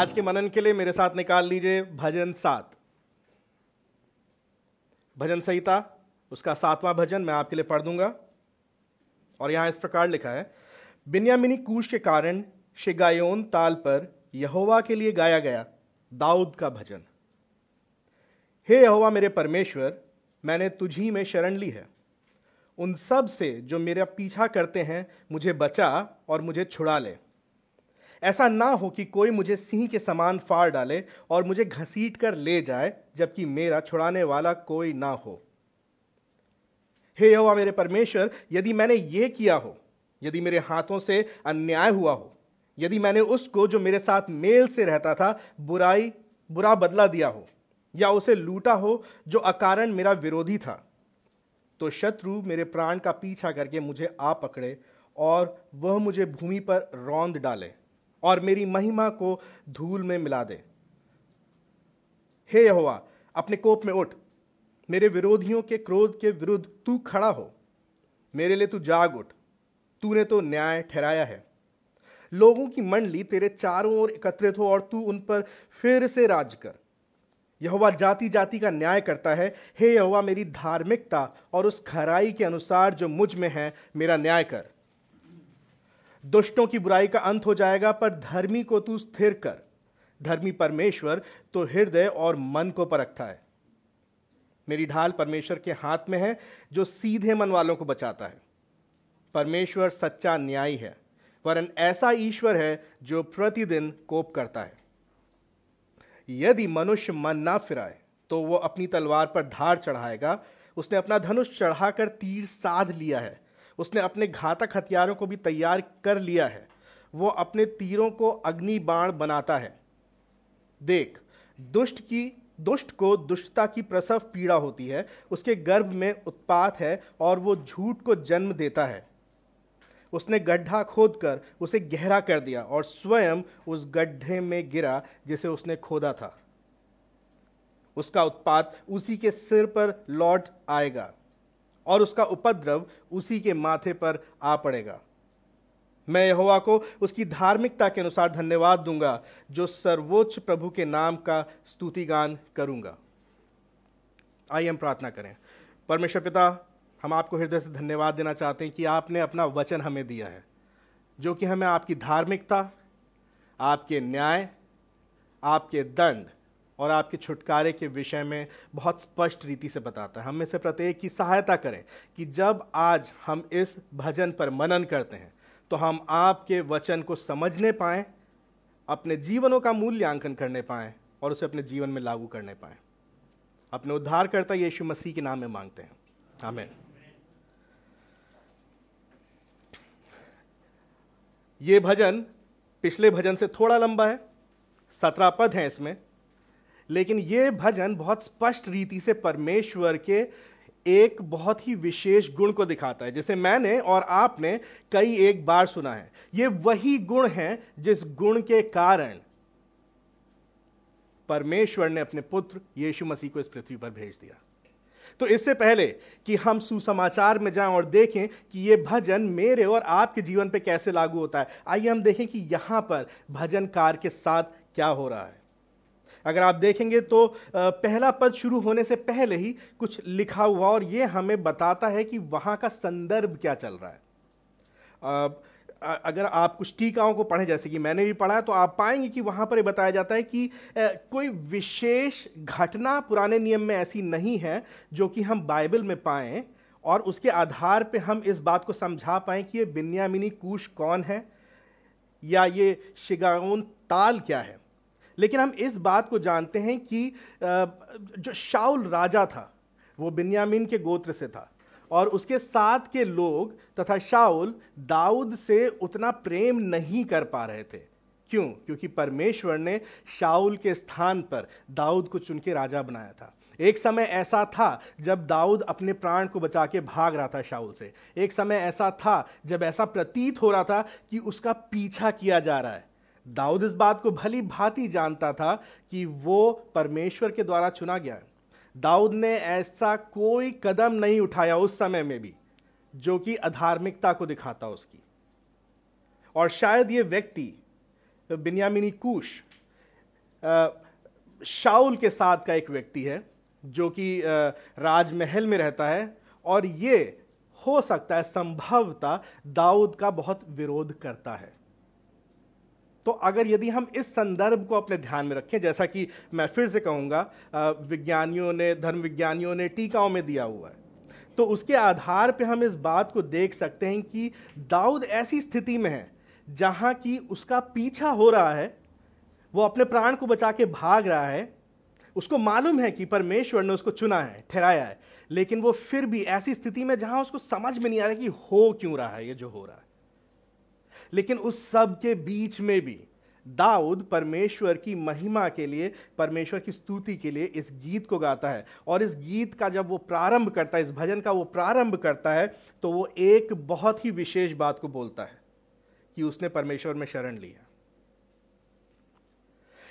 आज के मनन के लिए मेरे साथ निकाल लीजिए भजन सात। भजन संहिता, उसका सातवां भजन मैं आपके लिए पढ़ दूँगा। और यहाँ इस प्रकार लिखा है, बिन्यामिनी कूश के कारण शिगायोन ताल पर यहोवा के लिए गाया गया दाऊद का भजन। हे यहोवा मेरे परमेश्वर, मैंने तुझी में शरण ली है। उन सबसे जो मेरा पीछा करते हैं, मुझे बचा और मुझे छुड़ा ले। ऐसा ना हो कि कोई मुझे सिंह के समान फाड़ डाले और मुझे घसीट कर ले जाए, जबकि मेरा छुड़ाने वाला कोई ना हो। हे यहोवा मेरे परमेश्वर, यदि मैंने ये किया हो, यदि मेरे हाथों से अन्याय हुआ हो, यदि मैंने उसको जो मेरे साथ मेल से रहता था, बुराई, बुरा बदला दिया हो, या उसे लूटा हो जो अकारण मेरा विरोधी था तो शत्रु मेरे प्राण का पीछा करके मुझे आ पकड़े और वह मुझे भूमि पर रौंद डाले। और मेरी महिमा को धूल में मिला दे। हे यहोवा, अपने कोप में उठ। मेरे विरोधियों के क्रोध के विरुद्ध तू खड़ा हो। मेरे लिए तू जाग उठ। तूने तो न्याय ठहराया है। लोगों की मंडली तेरे चारों ओर एकत्रित हो और तू उन पर फिर से राज कर। यहोवा जाति जाति का न्याय करता है। हे यहोवा, मेरी धार्मिकता और उस खराई के अनुसार जो मुझमें है, मेरा न्याय कर। दुष्टों की बुराई का अंत हो जाएगा, पर धर्मी को तू स्थिर कर। धर्मी परमेश्वर तो हृदय और मन को परखता है। मेरी ढाल परमेश्वर के हाथ में है, जो सीधे मन वालों को बचाता है। परमेश्वर सच्चा न्यायी है, वरन ऐसा ईश्वर है, जो प्रतिदिन कोप करता है। यदि मनुष्य मन ना फिराए तो वो अपनी तलवार पर धार चढ़ाएगा। उसने अपना धनुष चढ़ाकर तीर साध लिया है। उसने अपने घातक हथियारों को भी तैयार कर लिया है। वो अपने तीरों को अग्नि बाण बनाता है। देख, दुष्ट की, दुष्ट को दुष्टता की प्रसव पीड़ा होती है, उसके गर्भ में उत्पात है और वो झूठ को जन्म देता है। उसने गड्ढा खोदकर उसे गहरा कर दिया और स्वयं उस गड्ढे में गिरा जिसे उसने खोदा था। उसका उत्पात उसी के सिर पर लौट आएगा। और उसका उपद्रव उसी के माथे पर आ पड़ेगा। मैं यहोवा को उसकी धार्मिकता के अनुसार धन्यवाद दूँगा, जो सर्वोच्च प्रभु के नाम का स्तुतिगान करूँगा। आइए हम प्रार्थना करें। परमेश्वर पिता, हम आपको हृदय से धन्यवाद देना चाहते हैं कि आपने अपना वचन हमें दिया है, जो कि हमें आपकी धार्मिकता, आपके न्याय, आपके दंड और आपके छुटकारे के विषय में बहुत स्पष्ट रीति से बताता है। हम में से प्रत्येक की सहायता करें कि जब आज हम इस भजन पर मनन करते हैं तो हम आपके वचन को समझने पाएँ, अपने जीवनों का मूल्यांकन करने पाएँ और उसे अपने जीवन में लागू करने पाएँ। अपने उद्धारकर्ता यीशु मसीह के नाम में मांगते हैं। आमेन। ये भजन पिछले भजन से थोड़ा लंबा है, सत्रह पद हैं इसमें। लेकिन ये भजन बहुत स्पष्ट रीति से परमेश्वर के एक बहुत ही विशेष गुण को दिखाता है, जिसे मैंने और आपने कई एक बार सुना है। ये वही गुण है जिस गुण के कारण परमेश्वर ने अपने पुत्र यीशु मसीह को इस पृथ्वी पर भेज दिया। तो इससे पहले कि हम सुसमाचार में जाएँ और देखें कि यह भजन मेरे और आपके जीवन पे कैसे लागू होता है, आइए हम देखें कि यहाँ पर भजनकार के साथ क्या हो रहा है। अगर आप देखेंगे तो पहला पद शुरू होने से पहले ही कुछ लिखा हुआ और यह हमें बताता है कि वहाँ का संदर्भ क्या चल रहा है। अगर आप कुछ टीकाओं को पढ़ें, जैसे कि मैंने भी पढ़ा है तो आप पाएँगे कि वहाँ पर बताया जाता है कि कोई विशेष घटना पुराने नियम में ऐसी नहीं है जो कि हम बाइबल में पाएँ और उसके आधार पे हम इस बात को समझा पाएँ कि ये बिन्यामिनी कूश कौन है या ये शिगाउन ताल क्या है। लेकिन हम इस बात को जानते हैं कि जो शाउल राजा था, वो बिन्यामिन के गोत्र से था और उसके साथ के लोग तथा शाउल दाऊद से उतना प्रेम नहीं कर पा रहे थे। क्यों? क्योंकि परमेश्वर ने शाउल के स्थान पर दाऊद को चुन के राजा बनाया था। एक समय ऐसा था जब दाऊद अपने प्राण को बचा के भाग रहा था शाउल से। एक समय ऐसा था जब ऐसा प्रतीत हो रहा था कि उसका पीछा किया जा रहा है। दाऊद इस बात को भली भांति जानता था कि वो परमेश्वर के द्वारा चुना गया है। दाऊद ने ऐसा कोई कदम नहीं उठाया उस समय में भी, जो कि अधार्मिकता को दिखाता उसकी। और शायद ये व्यक्ति, बिन्यामिनी कूश शाउल के साथ का एक व्यक्ति है, जो कि राजमहल में रहता है, और ये हो सकता है संभवतः दाऊद का बहुत विरोध करता है। तो अगर यदि हम इस संदर्भ को अपने ध्यान में रखें, जैसा कि मैं फिर से कहूँगा विज्ञानियों ने धर्म विज्ञानियों ने टीकाओं में दिया हुआ है। तो उसके आधार पर हम इस बात को देख सकते हैं कि दाऊद ऐसी स्थिति में है, जहाँ की उसका पीछा हो रहा है, वो अपने प्राण को बचा के भाग रहा है। उसको मालूम है कि परमेश्वर ने उसको चुना है, ठहराया है, लेकिन वो फिर भी ऐसी स्थिति में जहाँ उसको समझ में नहीं आ रहा कि हो क्यों रहा है, ये जो हो रहा है। लेकिन उस सब के बीच में भी दाऊद परमेश्वर की महिमा के लिए, परमेश्वर की स्तुति के लिए इस गीत को गाता है। और इस गीत का जब वो प्रारंभ करता है, इस भजन का वो प्रारंभ करता है तो वो एक बहुत ही विशेष बात को बोलता है कि उसने परमेश्वर में शरण लिया।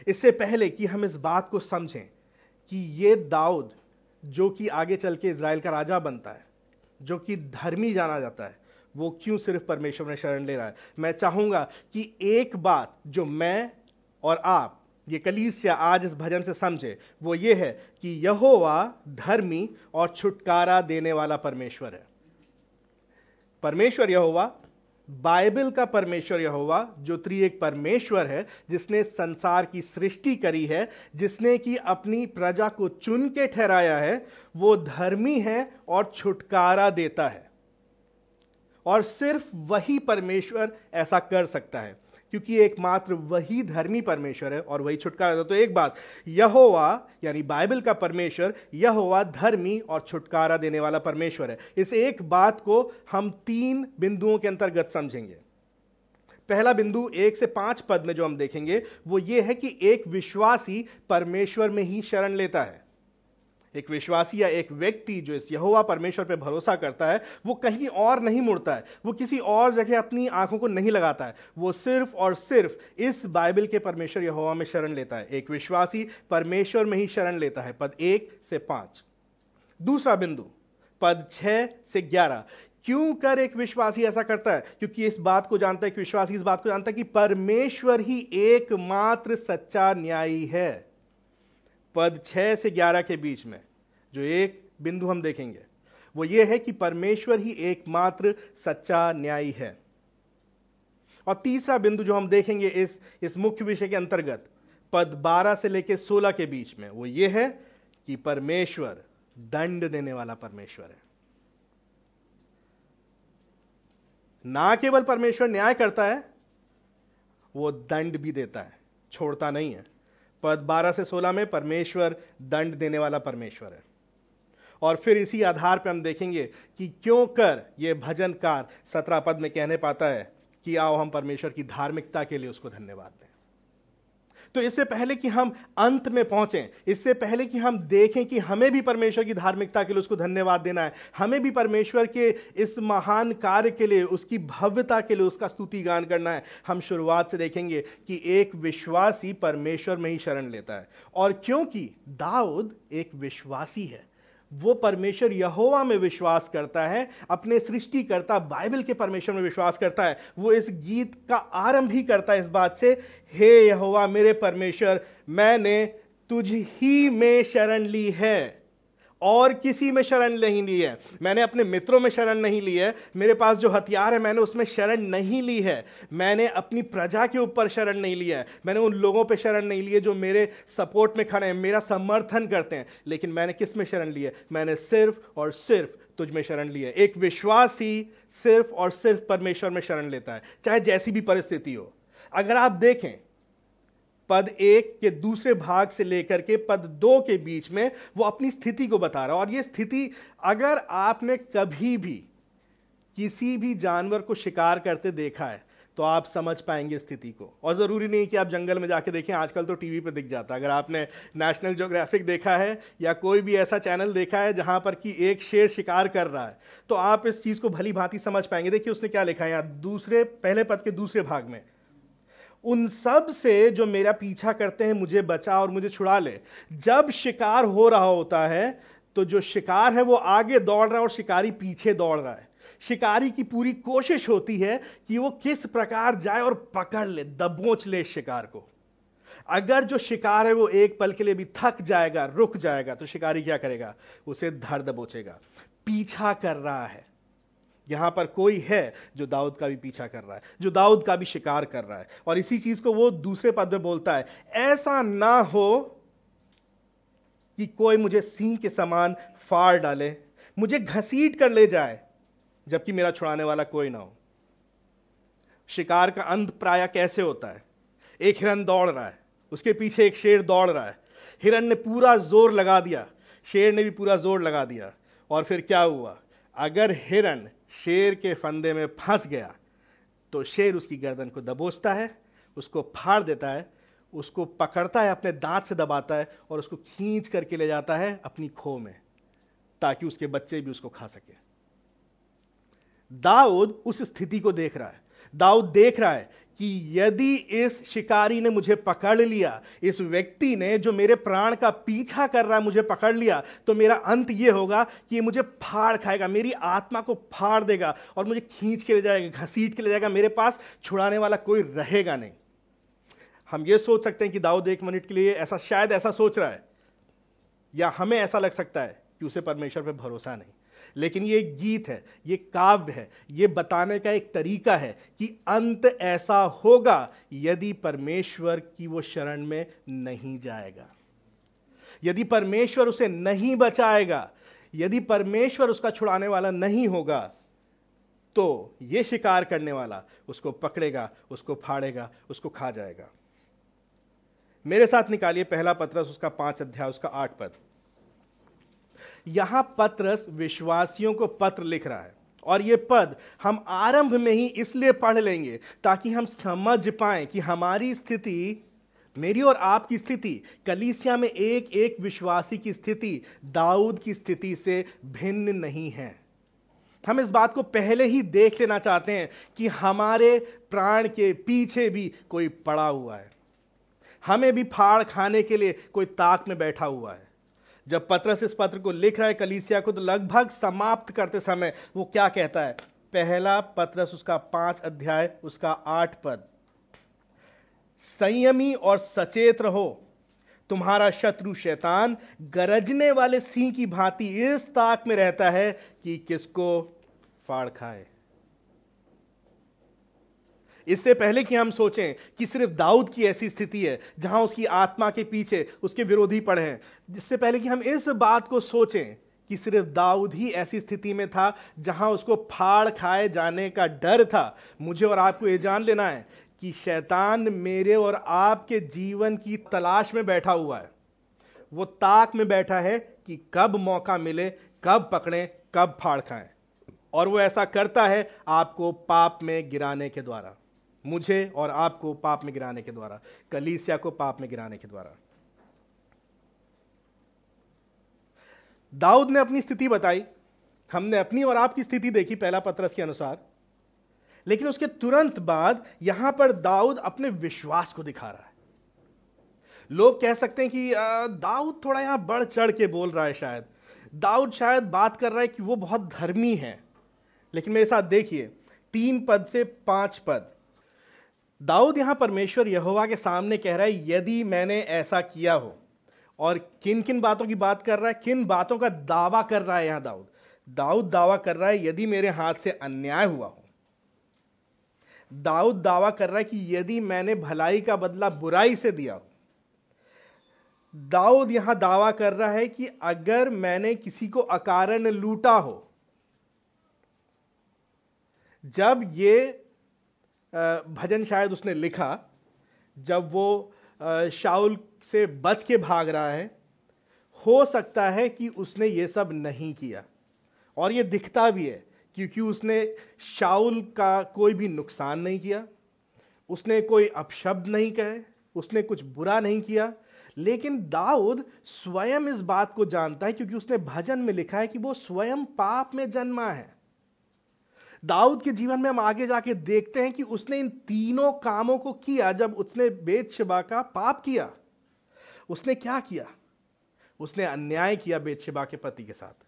इससे पहले कि हम इस बात को समझें कि ये दाऊद, जो कि आगे चल के इसराइल का राजा बनता है, जो कि धर्मी जाना जाता है वो क्यों सिर्फ़ परमेश्वर में शरण ले रहा है? मैं चाहूँगा कि एक बात जो मैं और आप, ये कलीसिया आज इस भजन से समझे, वो ये है कि यहोवा धर्मी और छुटकारा देने वाला परमेश्वर है। परमेश्वर यहोवा, बाइबल का परमेश्वर यहोवा, जो त्रिएक परमेश्वर है, जिसने संसार की सृष्टि करी है, जिसने की अपनी प्रजा को चुन के ठहराया है, वो धर्मी है और छुटकारा देता है। और सिर्फ़ वही परमेश्वर ऐसा कर सकता है, क्योंकि एकमात्र वही धर्मी परमेश्वर है और वही छुटकारा देता तो एक बात, यहोवा, यानी बाइबल का परमेश्वर, यहोवा धर्मी और छुटकारा देने वाला परमेश्वर है। इस एक बात को हम तीन बिंदुओं के अंतर्गत समझेंगे। पहला बिंदु एक से पाँच पद में जो हम देखेंगे, वो ये है कि एक विश्वासी परमेश्वर में ही शरण लेता है। एक विश्वासी या एक व्यक्ति जो इस यहोवा परमेश्वर पर भरोसा करता है, वो कहीं और नहीं मुड़ता है, वो किसी और जगह अपनी आँखों को नहीं लगाता है, वो सिर्फ़ और सिर्फ़ इस बाइबल के परमेश्वर यहोवा में शरण लेता है। एक विश्वासी परमेश्वर में ही शरण लेता है। पद एक से पाँच। दूसरा बिंदु, पद छह से ग्यारह। क्यों कर एक विश्वासी ऐसा करता है? क्योंकि इस बात को जानता है कि विश्वासी इस बात को जानता है कि परमेश्वर ही एकमात्र सच्चा न्यायी है। पद छह से ग्यारह के बीच में, जो एक बिंदु हम देखेंगे, वो ये है कि परमेश्वर ही एकमात्र सच्चा न्यायी है। और तीसरा बिंदु जो हम देखेंगे इस इस मुख्य विषय के अंतर्गत, पद 12 से लेकर 16 के बीच में, वो ये है कि परमेश्वर दंड देने वाला परमेश्वर है। ना केवल परमेश्वर न्याय करता है, वो दंड भी देता है, छोड़ता नहीं है। पद 12 से 16 में परमेश्वर दंड देने वाला परमेश्वर है। और फिर इसी आधार पर हम देखेंगे कि क्यों कर ये भजनकार सत्रह पद में कहने पाता है कि आओ हम परमेश्वर की धार्मिकता के लिए उसको धन्यवाद दें। तो इससे पहले कि हम अंत में पहुंचें, इससे पहले कि हम देखें कि हमें भी परमेश्वर की धार्मिकता के लिए उसको धन्यवाद देना है, हमें भी परमेश्वर के इस महान कार्य के लिए, उसकी भव्यता के लिए उसका स्तुति गान करना है। हम शुरुआत से देखेंगे कि एक विश्वासी परमेश्वर में ही शरण लेता है। और क्योंकि दाऊद एक विश्वासी है वो परमेश्वर यहोवा में विश्वास करता है, अपने सृष्टिकर्ता बाइबल के परमेश्वर में विश्वास करता है। वो इस गीत का आरंभ ही करता है इस बात से, हे यहोवा, मेरे परमेश्वर, मैंने तुझ ही में शरण ली है। और किसी में शरण नहीं ली है। मैंने अपने मित्रों में शरण नहीं ली है। मेरे पास जो हथियार है, मैंने उसमें शरण नहीं ली है। मैंने अपनी प्रजा के ऊपर शरण नहीं लिया है। मैंने उन लोगों पर शरण नहीं ली है जो मेरे सपोर्ट में खड़े हैं, मेरा समर्थन करते हैं। लेकिन मैंने किसमें शरण ली है? मैंने सिर्फ़ और सिर्फ़ तुझ में शरण ली है। एक विश्वासी सिर्फ़ और सिर्फ़ परमेश्वर में शरण लेता है, चाहे जैसी भी परिस्थिति हो। अगर आप देखें पद एक के दूसरे भाग से लेकर के पद दो के बीच में वो अपनी स्थिति को बता रहा है। और ये स्थिति अगर आपने कभी भी किसी भी जानवर को शिकार करते देखा है तो आप समझ पाएँगे स्थिति को। और ज़रूरी नहीं कि आप जंगल में जाके देखें, आजकल तो टीवी पे दिख जाता है। अगर आपने नेशनल ज्योग्राफिक देखा है या कोई भी ऐसा चैनल देखा है जहाँ पर कि एक शेर शिकार कर रहा है तो आप इस चीज़ को भली भांति समझ पाएँगे। देखिए उसने क्या लिखा है यहाँ, दूसरे, पहले पद के दूसरे भाग में। उन सबसे जो मेरा पीछा करते हैं, मुझे बचा और मुझे छुड़ा ले। जब शिकार हो रहा होता है तो जो शिकार है वो आगे दौड़ रहा है और शिकारी पीछे दौड़ रहा है। शिकारी की पूरी कोशिश होती है कि वो किस प्रकार जाए और पकड़ ले, दबोच ले शिकार को। अगर जो शिकार है वो एक पल के लिए भी थक जाएगा, रुक जाएगा तो शिकारी क्या करेगा? उसे धर दबोचेगा। पीछा कर रहा है। यहाँ पर कोई है जो दाऊद का भी पीछा कर रहा है, जो दाऊद का भी शिकार कर रहा है। और इसी चीज़ को वो दूसरे पद में बोलता है, ऐसा ना हो कि कोई मुझे सिंह के समान फाड़ डाले, मुझे घसीट कर ले जाए, जबकि मेरा छुड़ाने वाला कोई ना हो। शिकार का अंत प्राय कैसे होता है? एक हिरन दौड़ रहा है, उसके पीछे एक शेर दौड़ रहा है। हिरन ने पूरा ज़ोर लगा दिया, शेर ने भी पूरा ज़ोर लगा दिया। और फिर क्या हुआ? अगर हिरन शेर के फंदे में फंस गया तो शेर उसकी गर्दन को दबोचता है, उसको फाड़ देता है, उसको पकड़ता है, अपने दांत से दबाता है और उसको खींच करके ले जाता है अपनी खो में, ताकि उसके बच्चे भी उसको खा सके। दाऊद उस स्थिति को देख रहा है। दाऊद देख रहा है कि यदि इस शिकारी ने मुझे पकड़ लिया, इस व्यक्ति ने जो मेरे प्राण का पीछा कर रहा है, मुझे पकड़ लिया तो मेरा अंत यह होगा कि ये मुझे फाड़ खाएगा, मेरी आत्मा को फाड़ देगा और मुझे खींच के ले जाएगा, घसीट के ले जाएगा, मेरे पास छुड़ाने वाला कोई रहेगा नहीं। हम ये सोच सकते हैं कि दाऊद एक मिनट के लिए ऐसा, शायद ऐसा सोच रहा है, या हमें ऐसा लग सकता है कि उसे परमेश्वर पर भरोसा नहीं। लेकिन ये एक गीत है, ये काव्य है, ये बताने का एक तरीका है कि अंत ऐसा होगा यदि परमेश्वर की वो शरण में नहीं जाएगा। यदि परमेश्वर उसे नहीं बचाएगा, यदि परमेश्वर उसका छुड़ाने वाला नहीं होगा तो ये शिकार करने वाला उसको पकड़ेगा, उसको फाड़ेगा, उसको खा जाएगा। मेरे साथ निकालिए पहला पत्रस, उसका पाँच अध्याय, उसका आठ पद। यहाँ पत्रस विश्वासियों को पत्र लिख रहा है। और ये पद हम आरंभ में ही इसलिए पढ़ लेंगे ताकि हम समझ पाए कि हमारी स्थिति, मेरी और आपकी स्थिति, कलीसिया में एक एक विश्वासी की स्थिति, दाऊद की स्थिति से भिन्न नहीं है। हम इस बात को पहले ही देख लेना चाहते हैं कि हमारे प्राण के पीछे भी कोई पड़ा हुआ है। हमें भी फाड़ खाने के लिए कोई ताक में बैठा हुआ है। जब पत्रस इस पत्र को लिख रहा है कलीसिया को तो लगभग समाप्त करते समय वो क्या कहता है? पहला पत्रस उसका पाँच अध्याय, उसका आठ पद। संयमी और सचेत रहो। तुम्हारा शत्रु शैतान गरजने वाले सिंह की भांति इस ताक में रहता है कि किसको फाड़ खाए। इससे पहले कि हम सोचें कि सिर्फ़ दाऊद की ऐसी स्थिति है, जहाँ उसकी आत्मा के पीछे उसके विरोधी पड़े हैं इससे पहले कि हम इस बात को सोचें कि सिर्फ़ दाऊद ही ऐसी स्थिति में था, जहाँ उसको फाड़ खाए जाने का डर था। मुझे और आपको ये जान लेना है कि शैतान मेरे और आपके जीवन की तलाश में बैठा हुआ है। वो ताक में बैठा है कि कब मौका मिले, कब पकड़ें, कब फाड़ खाएँ। और वो ऐसा करता है आपको पाप में गिराने के द्वारा। मुझे और आपको पाप में गिराने के द्वारा, कलीसिया को पाप में गिराने के द्वारा। दाऊद ने अपनी स्थिति बताई, हमने अपनी और आपकी स्थिति देखी पहला पत्रस के अनुसार, लेकिन उसके तुरंत बाद यहाँ पर दाऊद अपने विश्वास को दिखा रहा है। लोग कह सकते हैं कि दाऊद थोड़ा यहाँ बढ़ चढ़ के बोल रहा है शायद। दाऊद शायद बात कर रहा है कि वो बहुत धर्मी है, लेकिन मेरे साथ देखिए, तीन पद से पाँच पद। दाऊद यहाँ परमेश्वर यहोवा के सामने कह रहा है, यदि मैंने ऐसा किया हो, और किन किन बातों की बात कर रहा है? किन बातों का दावा कर रहा है यहाँ दाऊद? दाऊद दावा कर रहा है, यदि मेरे हाथ से अन्याय हुआ हो। दाऊद दावा कर रहा है कि, यदि मैंने भलाई का बदला बुराई से दिया हो। दाऊद यहाँ दावा कर रहा है कि, अगर मैंने किसी को अकारण लूटा हो, जब ये भजन शायद उसने लिखा, जब वो शाउल से बच के भाग रहा है, हो सकता है कि उसने ये सब नहीं किया। और ये दिखता भी है, क्योंकि उसने शाउल का कोई भी नुकसान नहीं किया, उसने कोई अपशब्द नहीं कहे, उसने कुछ बुरा नहीं किया, लेकिन दाऊद स्वयं इस बात को जानता है, क्योंकि उसने भजन में लिखा है कि वो स्वयं पाप में जन्मा है। दाऊद के जीवन में हम आगे जाके देखते हैं कि उसने इन तीनों कामों को किया जब उसने बेतशबा का पाप किया। उसने क्या किया? उसने अन्याय किया बेतशबा के पति के साथ।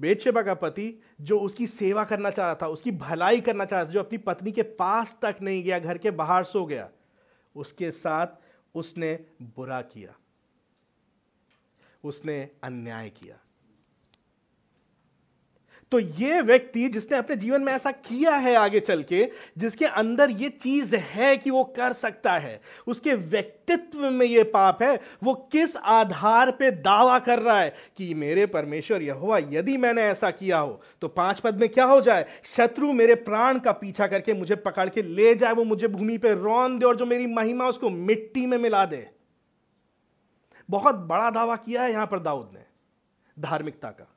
बेतशबा का पति जो उसकी सेवा करना चाह रहा था, उसकी भलाई करना चाह रहा था, जो अपनी पत्नी के पास तक नहीं गया, घर के बाहर सो गया, उसके साथ उसने बुरा किया। उसने अन्याय किया। तो ये व्यक्ति जिसने अपने जीवन में ऐसा किया है आगे चल के, जिसके अंदर ये चीज़ है कि वो कर सकता है, उसके व्यक्तित्व में ये पाप है, वो किस आधार पे दावा कर रहा है कि मेरे परमेश्वर यहोवा, यदि मैंने ऐसा किया हो तो पाँच पद में क्या हो जाए? शत्रु मेरे प्राण का पीछा करके मुझे पकड़ के ले जाए, वो मुझे भूमि पे रौन दे और जो मेरी महिमा उसको मिट्टी में मिला दे। बहुत बड़ा दावा किया है यहाँ पर दाऊद ने, धार्मिकता का।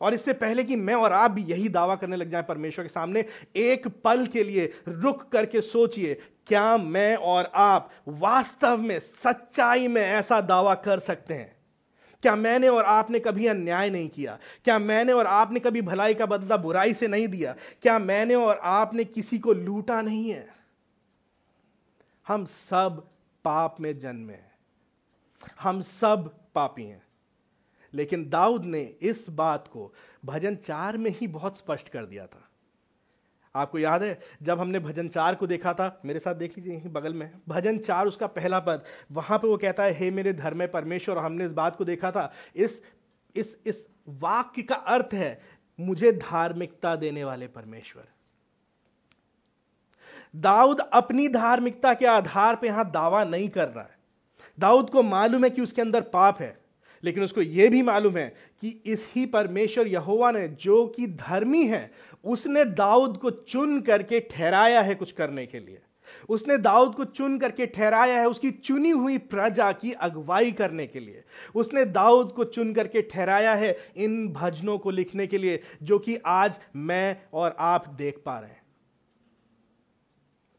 और इससे पहले कि मैं और आप भी यही दावा करने लग जाए परमेश्वर के सामने, एक पल के लिए रुक करके सोचिए, क्या मैं और आप वास्तव में सच्चाई में ऐसा दावा कर सकते हैं? क्या मैंने और आपने कभी अन्याय नहीं किया? क्या मैंने और आपने कभी भलाई का बदला बुराई से नहीं दिया? क्या मैंने और आपने किसी को लूटा नहीं है? हम सब पाप में जन्मे हैं। हम सब पापी हैं। लेकिन दाऊद ने इस बात को भजन चार में ही बहुत स्पष्ट कर दिया था। आपको याद है, जब हमने भजन चार को देखा था, मेरे साथ देख लीजिए, यहीं बगल में भजन चार उसका पहला पद, वहाँ पे वो कहता है, हे मेरे धर्म है परमेश्वर, हमने इस बात को देखा था, इस इस इस वाक्य का अर्थ है, मुझे धार्मिकता देने वाले परमेश्वर। दाऊद अपनी धार्मिकता के आधार पर यहाँ दावा नहीं कर रहा है। दाऊद को मालूम है कि उसके अंदर पाप है। लेकिन उसको यह भी मालूम है कि इस ही परमेश्वर यहोवा ने जो कि धर्मी है, उसने दाऊद को चुन करके ठहराया है कुछ करने के लिए। उसने दाऊद को चुन करके ठहराया है उसकी चुनी हुई प्रजा की अगुवाई करने के लिए। उसने दाऊद को चुन करके ठहराया है इन भजनों को लिखने के लिए, जो कि आज मैं और आप देख पा रहे हैं।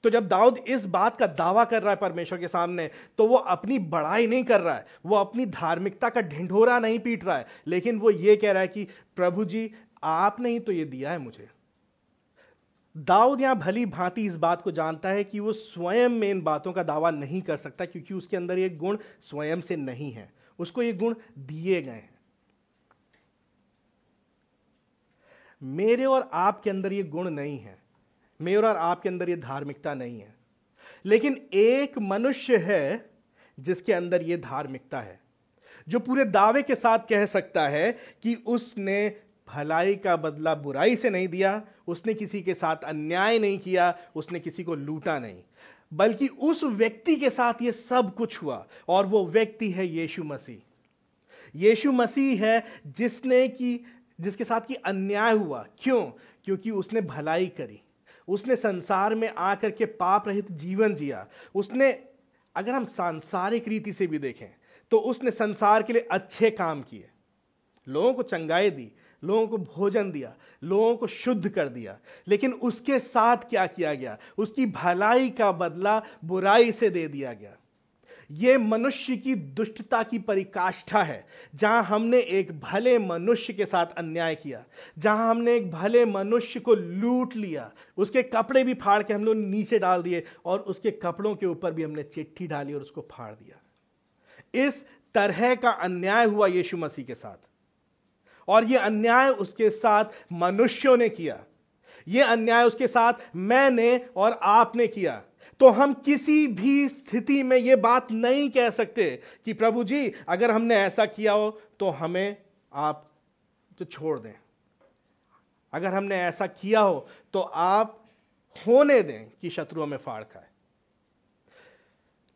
तो जब दाऊद इस बात का दावा कर रहा है परमेश्वर के सामने तो वो अपनी बड़ाई नहीं कर रहा है। वो अपनी धार्मिकता का ढिंढोरा नहीं पीट रहा है। लेकिन वो ये कह रहा है कि, प्रभु जी, आपने ही तो ये दिया है मुझे। दाऊद यहाँ भली भांति इस बात को जानता है कि वो स्वयं में इन बातों का दावा नहीं कर सकता, क्योंकि उसके अंदर ये गुण स्वयं से नहीं है। उसको ये गुण दिए गए हैं। मेरे और आपके अंदर ये गुण नहीं है। मेरे और आपके अंदर ये धार्मिकता नहीं है। लेकिन एक मनुष्य है जिसके अंदर ये धार्मिकता है, जो पूरे दावे के साथ कह सकता है कि उसने भलाई का बदला बुराई से नहीं दिया, उसने किसी के साथ अन्याय नहीं किया, उसने किसी को लूटा नहीं, बल्कि उस व्यक्ति के साथ ये सब कुछ हुआ और वो व्यक्ति है यीशु मसीह। यीशु मसीह है जिसने की, जिसके साथ की अन्याय हुआ। क्यों? क्योंकि उसने भलाई करी। उसने संसार में आकर के पाप रहित जीवन जिया। उसने, अगर हम सांसारिक रीति से भी देखें तो उसने संसार के लिए अच्छे काम किए। लोगों को चंगाई दी, लोगों को भोजन दिया, लोगों को शुद्ध कर दिया। लेकिन उसके साथ क्या किया गया? उसकी भलाई का बदला बुराई से दे दिया गया। यह मनुष्य की दुष्टता की परिकाष्ठा है, जहाँ हमने एक भले मनुष्य के साथ अन्याय किया, जहाँ हमने एक भले मनुष्य को लूट लिया, उसके कपड़े भी फाड़ के हम लोग नीचे डाल दिए, और उसके कपड़ों के ऊपर भी हमने चिट्ठी डाली और उसको फाड़ दिया। इस तरह का अन्याय हुआ यीशु मसीह के साथ, और यह अन्याय उसके साथ मनुष्यों ने किया। यह अन्याय उसके साथ मैंने और आपने किया। तो हम किसी भी स्थिति में यह बात नहीं कह सकते कि प्रभु जी, अगर हमने ऐसा किया हो तो हमें आप तो छोड़ दें। अगर हमने ऐसा किया हो तो आप होने दें कि शत्रु हमें फाड़ खाए।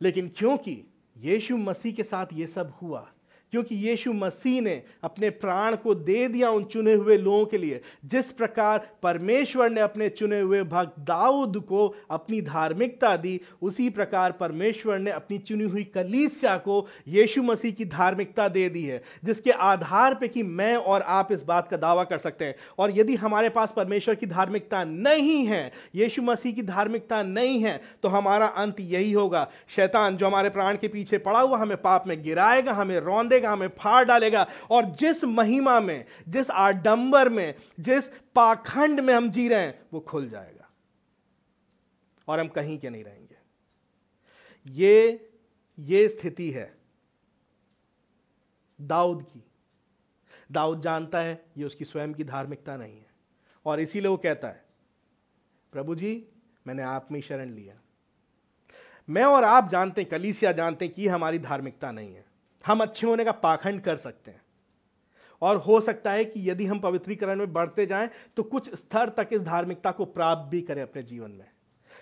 लेकिन क्योंकि यीशु मसीह के साथ यह सब हुआ क्योंकि यीशु मसीह ने अपने प्राण को दे दिया उन चुने हुए लोगों के लिए। जिस प्रकार परमेश्वर ने अपने चुने हुए भक्त दाऊद को अपनी धार्मिकता दी, उसी प्रकार परमेश्वर ने अपनी चुनी हुई कलीसिया को यीशु मसीह की धार्मिकता दे दी है, जिसके आधार पर कि मैं और आप इस बात का दावा कर सकते हैं। और यदि हमारे पास परमेश्वर की धार्मिकता नहीं है, यीशु मसीह की धार्मिकता नहीं है तो हमारा अंत यही होगा। शैतान जो हमारे प्राण के पीछे पड़ा हुआ हमें पाप में गिराएगा, हमें रौंदेगा। देगा हमें फाड़ डालेगा। और जिस महिमा में, जिस आडंबर में, जिस पाखंड में हम जी रहे हैं, वो खुल जाएगा। और हम कहीं के नहीं रहेंगे। ये ये स्थिति है दाऊद की। दाऊद जानता है, ये उसकी स्वयं की धार्मिकता नहीं है। और इसीलिए वो कहता है, प्रभु जी, मैंने आप में शरण लिया। मैं और आप जानते हैं, कलीसिया जानते हैं कि हमारी धार्मिकता नहीं है। हम अच्छे होने का पाखंड कर सकते हैं। और हो सकता है कि यदि हम पवित्रीकरण में बढ़ते जाएँ तो कुछ स्तर तक इस धार्मिकता को प्राप्त भी करें अपने जीवन में।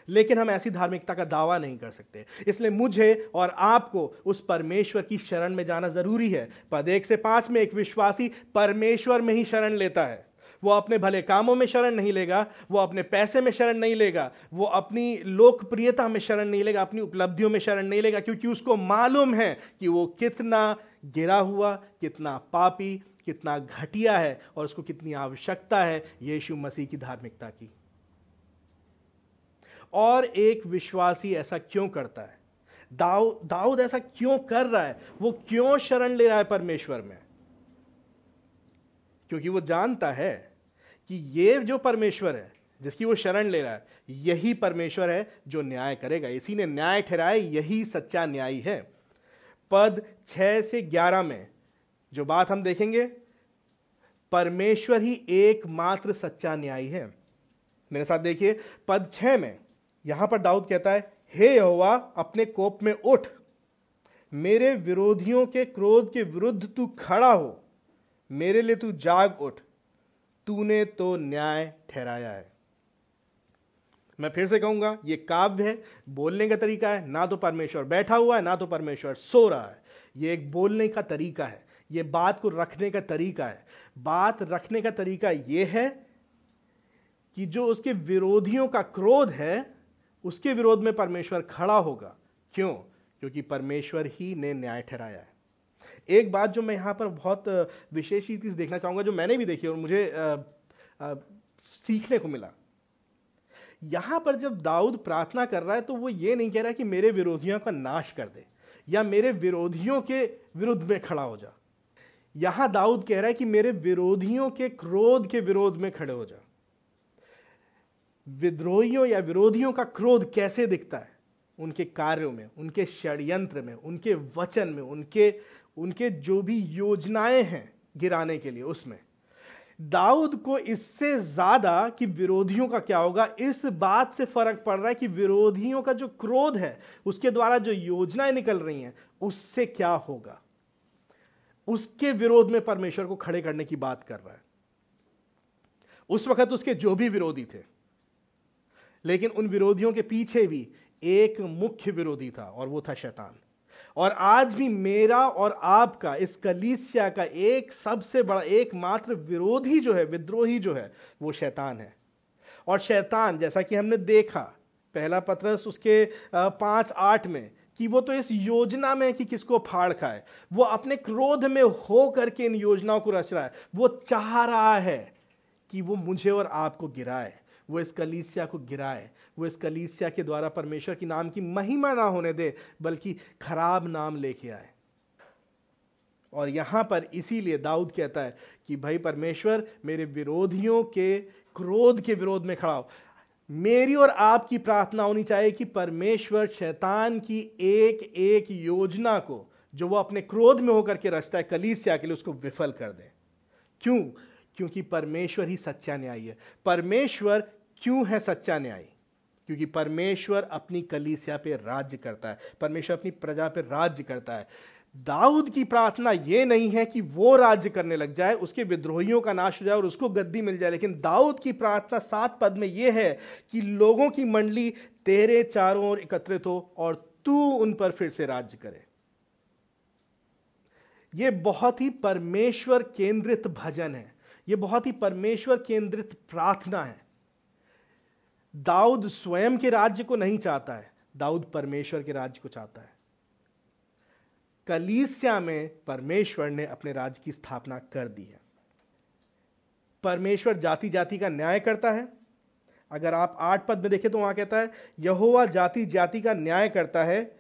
लेकिन हम ऐसी धार्मिकता का दावा नहीं कर सकते। इसलिए मुझे और आपको उस परमेश्वर की शरण में जाना ज़रूरी है। पद एक से पाँच में एक विश्वासी परमेश्वर में ही शरण लेता है। वो अपने भले कामों में शरण नहीं लेगा, वो अपने पैसे में शरण नहीं लेगा, वो अपनी लोकप्रियता में शरण नहीं लेगा, अपनी उपलब्धियों में शरण नहीं लेगा, क्योंकि उसको मालूम है कि वो कितना गिरा हुआ, कितना पापी, कितना घटिया है और उसको कितनी आवश्यकता है यीशु मसीह की धार्मिकता की। और एक विश्वासी ऐसा क्यों करता है? दाऊद दाऊद ऐसा क्यों कर रहा है? वो क्यों शरण ले रहा है परमेश्वर में? क्योंकि वो जानता है कि ये जो परमेश्वर है, जिसकी वो शरण ले रहा है, यही परमेश्वर है जो न्याय करेगा। इसी ने न्याय ठहराया, यही सच्चा न्याय है। पद छह से ग्यारह में जो बात हम देखेंगे, परमेश्वर ही एकमात्र सच्चा न्याय है। मेरे साथ देखिए, पद छह में यहाँ पर दाऊद कहता है, हे यहोवा, अपने कोप में उठ। मेरे विरोधियों के क्रोध के विरुद्ध तू खड़ा हो। मेरे लिए तू जाग उठ। तूने तो न्याय ठहराया है। मैं फिर से कहूँगा, ये काव्य है, बोलने का तरीका है, ना तो परमेश्वर बैठा हुआ है, ना तो परमेश्वर सो रहा है। ये एक बोलने का तरीका है, ये बात को रखने का तरीका है। बात रखने का तरीका ये है कि जो उसके विरोधियों का क्रोध है, उसके विरोध में परमेश्वर खड़ा होगा। क्यों? क्योंकि परमेश्वर ही ने न्याय ठहराया है। एक बात जो मैं यहाँ पर बहुत विशेष चीज़ देखना चाहूँगा जो मैंने भी देखी और मुझे आ, आ, सीखने को मिला। यहाँ पर जब दाऊद प्रार्थना कर रहा है तो वो ये नहीं कह रहा कि मेरे विरोधियों का नाश कर दे या मेरे विरोधियों के विरुद्ध में खड़ा हो जा। यहाँ दाऊद कह रहा है कि मेरे विरोधियों के क्रोध के विरोध में खड़े हो जा। विद्रोहियों या विरोधियों का क्रोध कैसे दिखता है? उनके कार्यों में उनके षड्यंत्र में उनके वचन में उनके उनके जो भी योजनाएँ हैं गिराने के लिए उसमें। दाऊद को इससे ज़्यादा कि विरोधियों का क्या होगा? इस बात से फ़र्क पड़ रहा है कि विरोधियों का जो क्रोध है, उसके द्वारा जो योजनाएँ निकल रही हैं, उससे क्या होगा? उसके विरोध में परमेश्वर को खड़े करने की बात कर रहा है। उस वक्त उसके जो भी विरोधी थे, लेकिन उन विरोधियों के पीछे भी एक मुख्य विरोधी था, और वो था शैतान। और आज भी मेरा और आपका, इस कलीसिया का एक सबसे बड़ा, एकमात्र विरोधी जो है, विद्रोही जो है, वो शैतान है। और शैतान, जैसा कि हमने देखा, पहला पत्रस उसके पाँच आठ में, कि वो तो इस योजना में कि किसको फाड़ खाए। वो अपने क्रोध में हो करके इन योजनाओं को रच रहा है। वो चाह रहा है कि वो मुझे और आपको गिराए। वो इस कलीसिया को गिराए। वो इस कलीसिया के द्वारा परमेश्वर की नाम की महिमा ना होने दे, बल्कि खराब नाम लेके आए। और यहाँ पर इसीलिए दाऊद कहता है कि, भाई परमेश्वर, मेरे विरोधियों के क्रोध के विरोध में खड़ा हो। मेरी और आपकी प्रार्थना होनी चाहिए कि परमेश्वर शैतान की एक एक योजना को, जो वो अपने क्रोध में होकर के रचता है, कलीसिया के लिए उसको विफल कर दे। क्यों? क्योंकि परमेश्वर ही सच्चा न्याय है। परमेश्वर क्यों है सच्चा न्याय? क्योंकि परमेश्वर अपनी कलीसिया पे राज्य करता है, परमेश्वर अपनी प्रजा पे राज्य करता है। दाऊद की प्रार्थना यह नहीं है कि वो राज्य करने लग जाए, उसके विद्रोहियों का नाश हो जाए और उसको गद्दी मिल जाए, लेकिन दाऊद की प्रार्थना सात पद में यह है कि लोगों की मंडली तेरे चारों ओर एकत्रित हो और तू उन पर फिर से राज्य करे। यह बहुत ही परमेश्वर केंद्रित भजन है यह बहुत ही परमेश्वर केंद्रित प्रार्थना है। दाऊद स्वयं के राज्य को नहीं चाहता है, दाऊद परमेश्वर के राज्य को चाहता है। कलीसिया में परमेश्वर ने अपने राज्य की स्थापना कर दी है। परमेश्वर जाति जाति का न्याय करता है। अगर आप आठ पद में देखें तो वहाँ कहता है, यहोवा जाति जाति का न्याय करता है,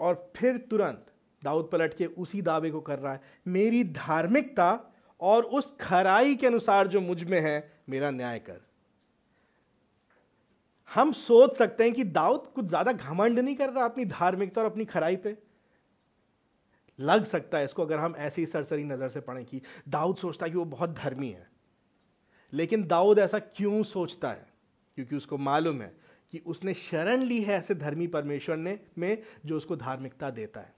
और फिर तुरंत दाऊद पलट के उसी दावे को कर रहा है, मेरी धार्मिकता और उस खराई के अनुसार जो मुझमें है, मेरा न्याय कर। हम सोच सकते हैं कि दाऊद कुछ ज़्यादा घमंड नहीं कर रहा अपनी धार्मिकता और अपनी खराई पे। लग सकता है इसको अगर हम ऐसी सरसरी नज़र से पढ़ें कि दाऊद सोचता है कि वो बहुत धर्मी है। लेकिन दाऊद ऐसा क्यों सोचता है? क्योंकि उसको मालूम है कि उसने शरण ली है ऐसे धर्मी परमेश्वर ने, में जो उसको धार्मिकता देता है।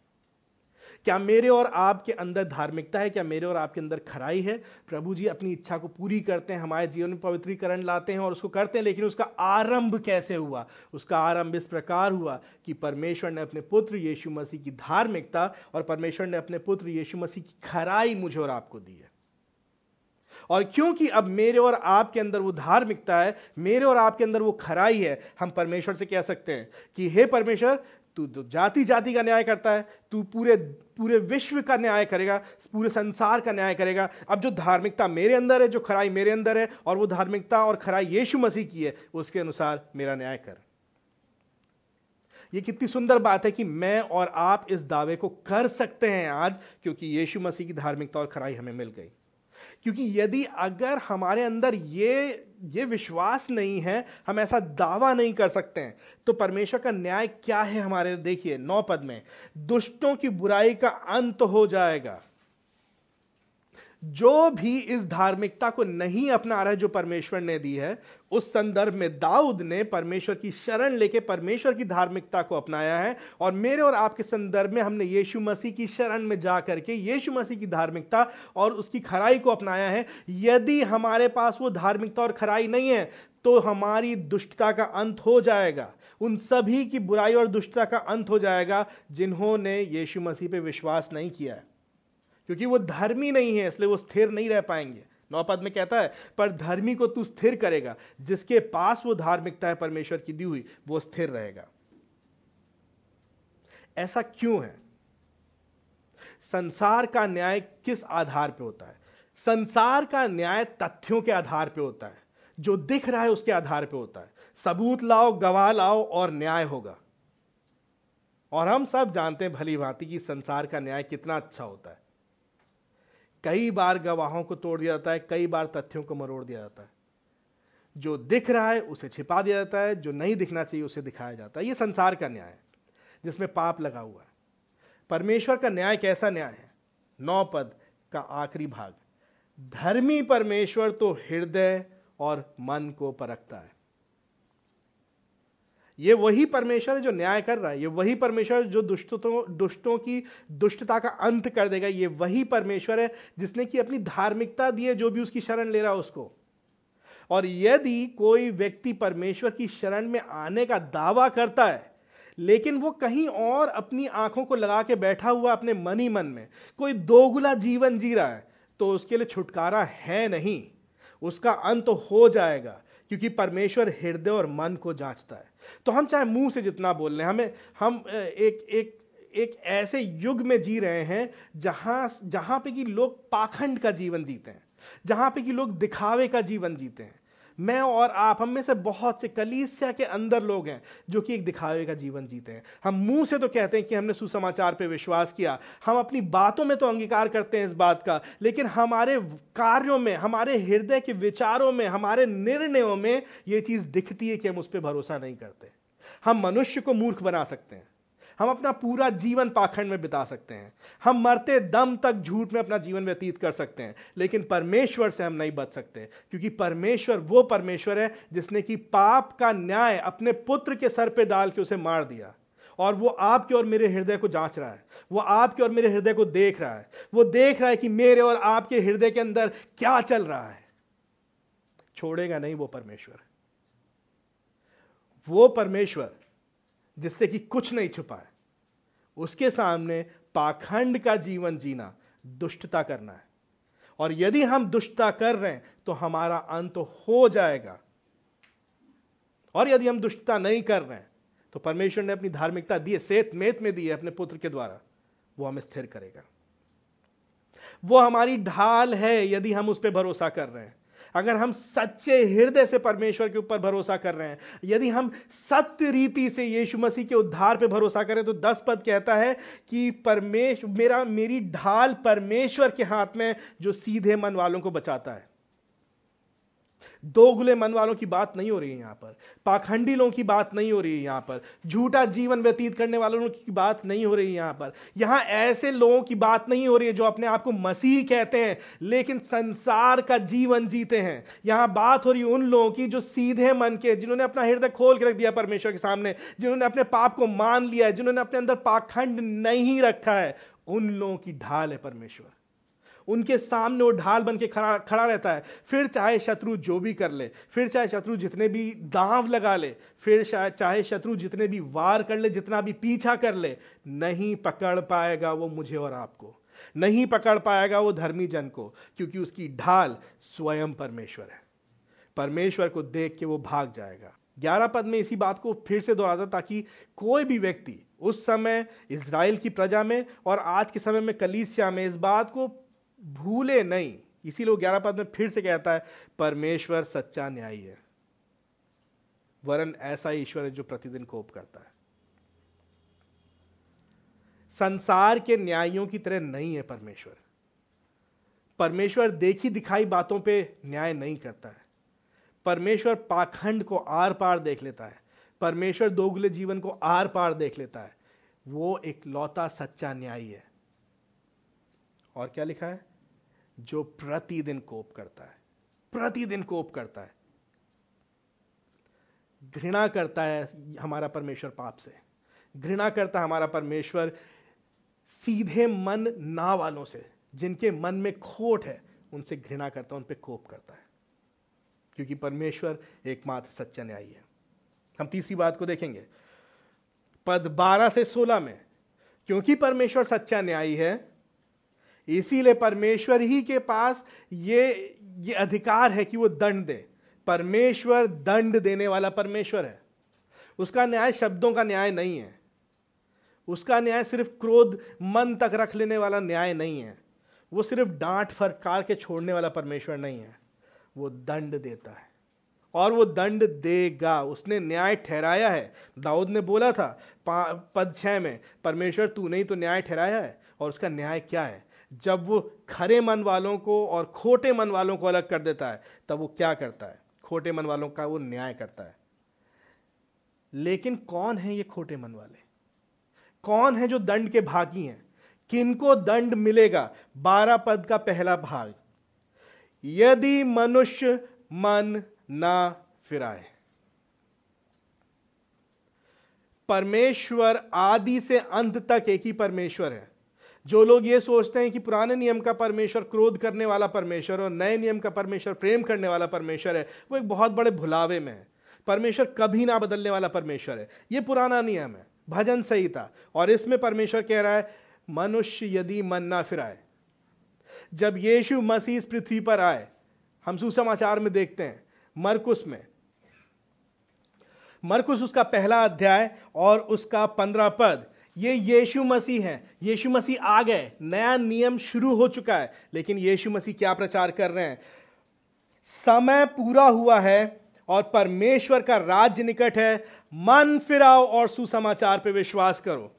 क्या मेरे और आपके अंदर धार्मिकता है? क्या मेरे और आपके अंदर खराई है? प्रभु जी अपनी इच्छा को पूरी करते हैं, हमारे जीवन में पवित्रीकरण लाते हैं और उसको करते हैं, लेकिन उसका आरंभ कैसे हुआ? उसका आरंभ इस प्रकार हुआ कि परमेश्वर ने अपने पुत्र यीशु मसीह की धार्मिकता और परमेश्वर ने अपने पुत्र यीशु मसीह की खराई मुझे और आपको दी है। और क्योंकि अब मेरे और आपके अंदर वो धार्मिकता है, मेरे और आपके अंदर वो खराई है, हम परमेश्वर से कह सकते हैं कि, हे परमेश्वर तो जाति जाति का न्याय करता है, तू पूरे पूरे विश्व का न्याय करेगा, पूरे संसार का न्याय करेगा। अब जो धार्मिकता मेरे अंदर है, जो खराई मेरे अंदर है, और वो धार्मिकता और खराई यीशु मसीह की है, उसके अनुसार मेरा न्याय कर। ये कितनी सुंदर बात है कि मैं और आप इस दावे को कर सकते हैं आज, क्योंकि यीशु मसीह की धार्मिकता और खराई हमें मिल गई। क्योंकि यदि अगर हमारे अंदर ये ये विश्वास नहीं है, हम ऐसा दावा नहीं कर सकते हैं। तो परमेश्वर का न्याय क्या है हमारे, देखिए, नौ पद में। दुष्टों की बुराई का अंत हो जाएगा। जो भी इस धार्मिकता को नहीं अपना रहा है जो परमेश्वर ने दी है, उस संदर्भ में दाऊद ने परमेश्वर की शरण लेके परमेश्वर की धार्मिकता को अपनाया है और मेरे और आपके संदर्भ में हमने यीशु मसीह की शरण में जा करके यीशु मसीह की धार्मिकता और उसकी खराई को अपनाया है। यदि हमारे पास वो धार्मिकता और खराई नहीं है तो हमारी दुष्टता का अंत हो जाएगा। उन सभी की बुराई और दुष्टता का अंत हो जाएगा जिन्होंने यीशु मसीह पे विश्वास नहीं किया है। क्योंकि वो धर्मी नहीं है, इसलिए वो स्थिर नहीं रह पाएँगे। नौ पद में कहता है, पर धर्मी को तू स्थिर करेगा। जिसके पास वो धार्मिकता है परमेश्वर की दी हुई, वो स्थिर रहेगा। ऐसा क्यों है? संसार का न्याय किस आधार पे होता है? संसार का न्याय तथ्यों के आधार पे होता है। जो दिख रहा है उसके आधार पे होता है। सबूत लाओ, गवाह लाओ और न्याय होगा। और हम सब जानते हैं भली भांति कि संसार का न्याय कितना अच्छा होता है। कई बार गवाहों को तोड़ दिया जाता है, कई बार तथ्यों को मरोड़ दिया जाता है। जो दिख रहा है, उसे छिपा दिया जाता है, जो नहीं दिखना चाहिए, उसे दिखाया जाता है। ये संसार का न्याय है, जिसमें पाप लगा हुआ है। परमेश्वर का न्याय कैसा न्याय है? नौ पद का आखिरी भाग। धर्मी परमेश्वर तो हृदय और मन को परखता है। ये वही परमेश्वर है जो न्याय कर रहा है, ये वही परमेश्वर जो दुष्टों दुष्टों की दुष्टता का अंत कर देगा, ये वही परमेश्वर है जिसने की अपनी धार्मिकता दी है, जो भी उसकी शरण ले रहा है उसको। और यदि कोई व्यक्ति परमेश्वर की शरण में आने का दावा करता है, लेकिन वो कहीं और अपनी आँखों को लगा के बैठा हुआ अपने मन ही मन में, कोई दोगुला जीवन जी रहा है तो उसके लिए छुटकारा है नहीं। उसका अंत हो जाएगा, क्योंकि परमेश्वर हृदय और मन को जांचता है। तो हम चाहे मुँह से जितना बोल लें, हमें, हम एक एक एक ऐसे युग में जी रहे हैं जहाँ जहाँ पे कि लोग पाखंड का जीवन जीते हैं, जहाँ पे कि लोग दिखावे का जीवन जीते हैं। मैं और आप, हम में से बहुत से कलीसिया के अंदर लोग हैं जो कि एक दिखावे का जीवन जीते हैं। हम मुँह से तो कहते हैं कि हमने सुसमाचार पे विश्वास किया। हम अपनी बातों में तो अंगीकार करते हैं इस बात का, लेकिन हमारे कार्यों में, हमारे हृदय के विचारों में, हमारे निर्णयों में यह चीज़ दिखती है कि हम उस पर भरोसा नहीं करते। हम मनुष्य को मूर्ख बना सकते हैं। हम अपना पूरा जीवन पाखंड में बिता सकते हैं। हम मरते दम तक झूठ में अपना जीवन व्यतीत कर सकते हैं, लेकिन परमेश्वर से हम नहीं बच सकते, क्योंकि परमेश्वर वो परमेश्वर है जिसने कि पाप का न्याय अपने पुत्र के सर पर डाल के उसे मार दिया। और वो आपके और मेरे हृदय को जाँच रहा है, वो आपके और मेरे हृदय को देख रहा है, वो देख रहा है कि मेरे और आपके हृदय के अंदर क्या चल रहा है। छोड़ेगा नहीं वो परमेश्वर। वो परमेश्वर जिससे कि कुछ नहीं छुपा है। उसके सामने पाखंड का जीवन जीना, दुष्टता करना है। और यदि हम दुष्टता कर रहे हैं तो हमारा अंत हो जाएगा। और यदि हम दुष्टता नहीं कर रहे हैं तो परमेश्वर ने अपनी धार्मिकता दी है, सेत मेत में दी है अपने पुत्र के द्वारा। वो हमें स्थिर करेगा। वो हमारी ढाल है, यदि हम उस पर भरोसा कर रहे हैं। अगर हम सच्चे हृदय से परमेश्वर के ऊपर भरोसा कर रहे हैं, यदि हम सत्य रीति से यीशु मसीह के उद्धार पर भरोसा करें तो दस पद कहता है कि परमेश्वर मेरा, मेरी ढाल परमेश्वर के हाथ में जो सीधे मन वालों को बचाता है। दोगुले मन वालों की बात नहीं हो रही है यहाँ पर। पाखंडी लोगों की बात नहीं हो रही है यहाँ पर। झूठा जीवन व्यतीत करने वालों की बात नहीं हो रही है यहाँ पर। यहाँ ऐसे लोगों की बात नहीं हो रही है जो अपने आप को मसीह कहते हैं, लेकिन संसार का जीवन जीते हैं। यहाँ बात हो रही है उन लोगों की जो सीधे मन के, जिन्होंने अपना हृदय खोल के रख दिया परमेश्वर के सामने, जिन्होंने अपने पाप को मान लिया है, जिन्होंने अपने अंदर पाखंड नहीं रखा है, उन लोगों की ढाल है परमेश्वर। उनके सामने वो ढाल बन के खड़ा खड़ा रहता है। फिर चाहे शत्रु जो भी कर ले, फिर चाहे शत्रु जितने भी दांव लगा ले, फिर चाहे शत्रु जितने भी वार कर ले, जितना भी पीछा कर ले, नहीं पकड़ पाएगा वो मुझे और आपको। नहीं पकड़ पाएगा वो धर्मी जन को, क्योंकि उसकी ढाल स्वयं परमेश्वर है। परमेश्वर को देख के वो भाग जाएगा। ग्यारह पद में इसी बात को फिर से दोहराता ताकि कोई भी व्यक्ति उस समय इसराइल की प्रजा में और आज के समय में कलीसिया में इस बात को भूले नहीं। इसी लोग ग्यारह पद में फिर से कहता है, परमेश्वर सच्चा न्यायी है। वरन ऐसा ईश्वर है जो प्रतिदिन कोप करता है। संसार के न्यायियों की तरह नहीं है परमेश्वर। परमेश्वर देखी दिखाई बातों पे न्याय नहीं करता है। परमेश्वर पाखंड को आर पार देख लेता है। परमेश्वर दोगले जीवन को आर पार देख लेता है। वो एक लौता सच्चा न्यायी है। और क्या लिखा है? जो प्रतिदिन कोप करता है, प्रतिदिन कोप करता है। घृणा करता है हमारा परमेश्वर पाप से। घृणा करता है हमारा परमेश्वर सीधे मन ना वालों से। जिनके मन में खोट है, उनसे घृणा करता है उन पर कोप करता है। क्योंकि परमेश्वर एकमात्र सच्चा न्यायी है। हम तीसरी बात को देखेंगे। पद 12 से 16 में, क्योंकि परमेश्वर सच्चा न्यायी है इसीलिए परमेश्वर ही के पास ये ये अधिकार है कि वो दंड दे। परमेश्वर दंड देने वाला परमेश्वर है। उसका न्याय शब्दों का न्याय नहीं है। उसका न्याय सिर्फ़ क्रोध, मन तक रख लेने वाला न्याय नहीं है। वो सिर्फ़ डांट फरकार के छोड़ने वाला परमेश्वर नहीं है। वो दंड देता है। और वो दंड देगा। उसने न्याय ठहराया है। दाऊद ने बोला था पद छह में, परमेश्वर तू नहीं तो न्याय ठहराया है और उसका न्याय क्या है? जब वो खरे मन वालों को और खोटे मन वालों को अलग कर देता है, तब वो क्या करता है? खोटे मन वालों का वो न्याय करता है। लेकिन कौन है ये खोटे मन वाले? कौन है जो दंड के भागी हैं? किनको दंड मिलेगा? बारह पद का पहला भाग। यदि मनुष्य मन ना फिराए, परमेश्वर आदि से अंत तक एक ही परमेश्वर है। जो लोग ये सोचते हैं कि पुराने नियम का परमेश्वर क्रोध करने वाला परमेश्वर और नए नियम का परमेश्वर प्रेम करने वाला परमेश्वर है, वो एक बहुत बड़े भुलावे में है। परमेश्वर कभी ना बदलने वाला परमेश्वर है। ये पुराना नियम है, भजन संहिता। और इसमें परमेश्वर कह रहा है, मनुष्य यदि मन ना फिराए, जब यीशु मसीह इस पृथ्वी पर आए, हम सुसमाचार में देखते हैं, मरकुस में। मरकुस उसका पहला अध्याय और उसका पंद्रह पद। ये यीशु मसीह है। यीशु मसीह आ गए। नया नियम शुरू हो चुका है। लेकिन यीशु मसीह क्या प्रचार कर रहे हैं? समय पूरा हुआ है और परमेश्वर का राज्य निकट है। मन फिराओ और सुसमाचार पर विश्वास करो।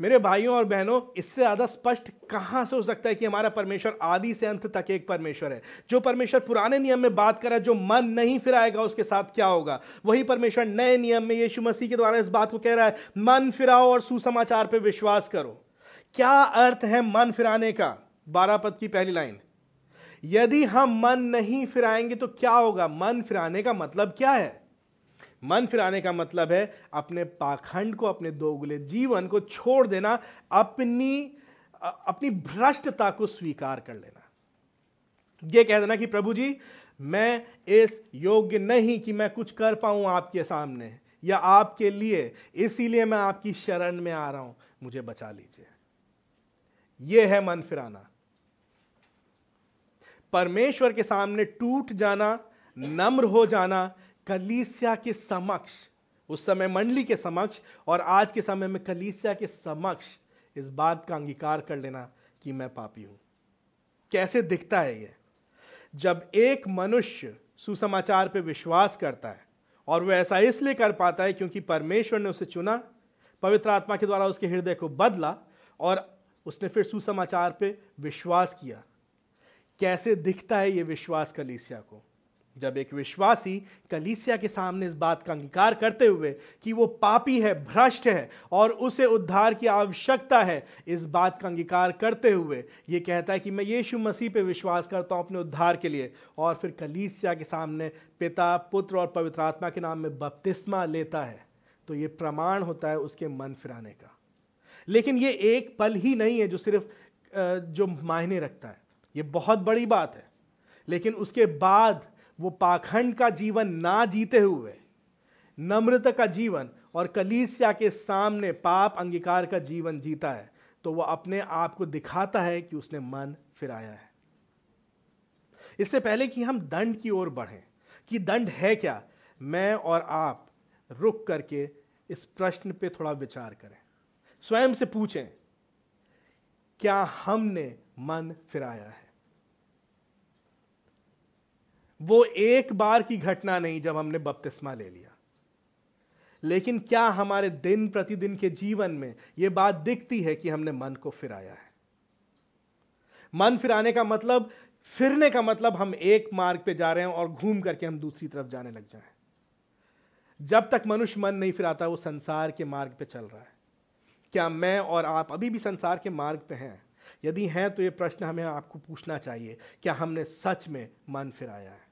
मेरे भाइयों और बहनों, इससे ज़्यादा स्पष्ट कहाँ से हो सकता है कि हमारा परमेश्वर आदि से अंत तक एक परमेश्वर है? जो परमेश्वर पुराने नियम में बात कर, जो मन नहीं फिराएगा उसके साथ क्या होगा? वही परमेश्वर नए नियम में यीशु मसीह के द्वारा इस बात को कह रहा है, मन फिराओ और सुसमाचार पर विश्वास करो। क्या अर्थ है मन फिराने का? बारह पद की पहली लाइन। यदि हम मन नहीं फिराएँगे तो क्या होगा? मन फिराने का मतलब क्या है? मन फिराने का मतलब है अपने पाखंड को, अपने दोगले जीवन को छोड़ देना, अपनी अपनी भ्रष्टता को स्वीकार कर लेना। यह कह देना कि प्रभु जी, मैं इस योग्य नहीं कि मैं कुछ कर पाऊँ आपके सामने या आपके लिए, इसीलिए मैं आपकी शरण में आ रहा हूँ। मुझे बचा लीजिए। यह है मन फिराना। परमेश्वर के सामने टूट जाना, नम्र हो जाना कलीसिया के समक्ष, उस समय मंडली के समक्ष और आज के समय में कलीसिया के समक्ष इस बात का अंगीकार कर लेना कि मैं पापी हूँ। कैसे दिखता है यह जब एक मनुष्य सुसमाचार पर विश्वास करता है और वह ऐसा इसलिए कर पाता है क्योंकि परमेश्वर ने उसे चुना, पवित्र आत्मा के द्वारा उसके हृदय को बदला और उसने फिर सुसमाचार पे विश्वास किया। कैसे दिखता है यह विश्वास कलीसिया को? जब एक विश्वासी कलीसिया के सामने इस बात का अंगीकार करते हुए कि वो पापी है, भ्रष्ट है और उसे उद्धार की आवश्यकता है, इस बात का अंगीकार करते हुए ये कहता है कि मैं यीशु मसीह पे विश्वास करता हूँ अपने उद्धार के लिए और फिर कलीसिया के सामने पिता, पुत्र और पवित्र आत्मा के नाम में बपतिस्मा लेता है। तो ये प्रमाण होता है उसके मन फिराने का। लेकिन ये एक पल ही नहीं है जो सिर्फ़ जो मायने रखता है। ये बहुत बड़ी बात है। लेकिन उसके बाद वो पाखंड का जीवन ना जीते हुए, नम्रता का जीवन और कलीसिया के सामने पाप अंगीकार का जीवन जीता है तो वह अपने आप को दिखाता है कि उसने मन फिराया है। इससे पहले कि हम दंड की ओर बढ़ें, कि दंड है क्या, मैं और आप रुक करके इस प्रश्न पे थोड़ा विचार करें। स्वयं से पूछें, क्या हमने मन फिराया है? वो एक बार की घटना नहीं जब हमने बपतिस्मा ले लिया। लेकिन क्या हमारे दिन प्रतिदिन के जीवन में यह बात दिखती है कि हमने मन को फिराया है? मन फिराने का मतलब फिरने का मतलब हम एक मार्ग पे जा रहे हैं और घूम करके हम दूसरी तरफ़ जाने लग जाएँ। जब तक मनुष्य मन नहीं फिराता, वो संसार के मार्ग पे चल रहा है। क्या मैं और आप अभी भी संसार के मार्ग पे हैं? यदि हैं तो ये प्रश्न हमें आपको पूछना चाहिए, क्या हमने सच में मन फिराया है?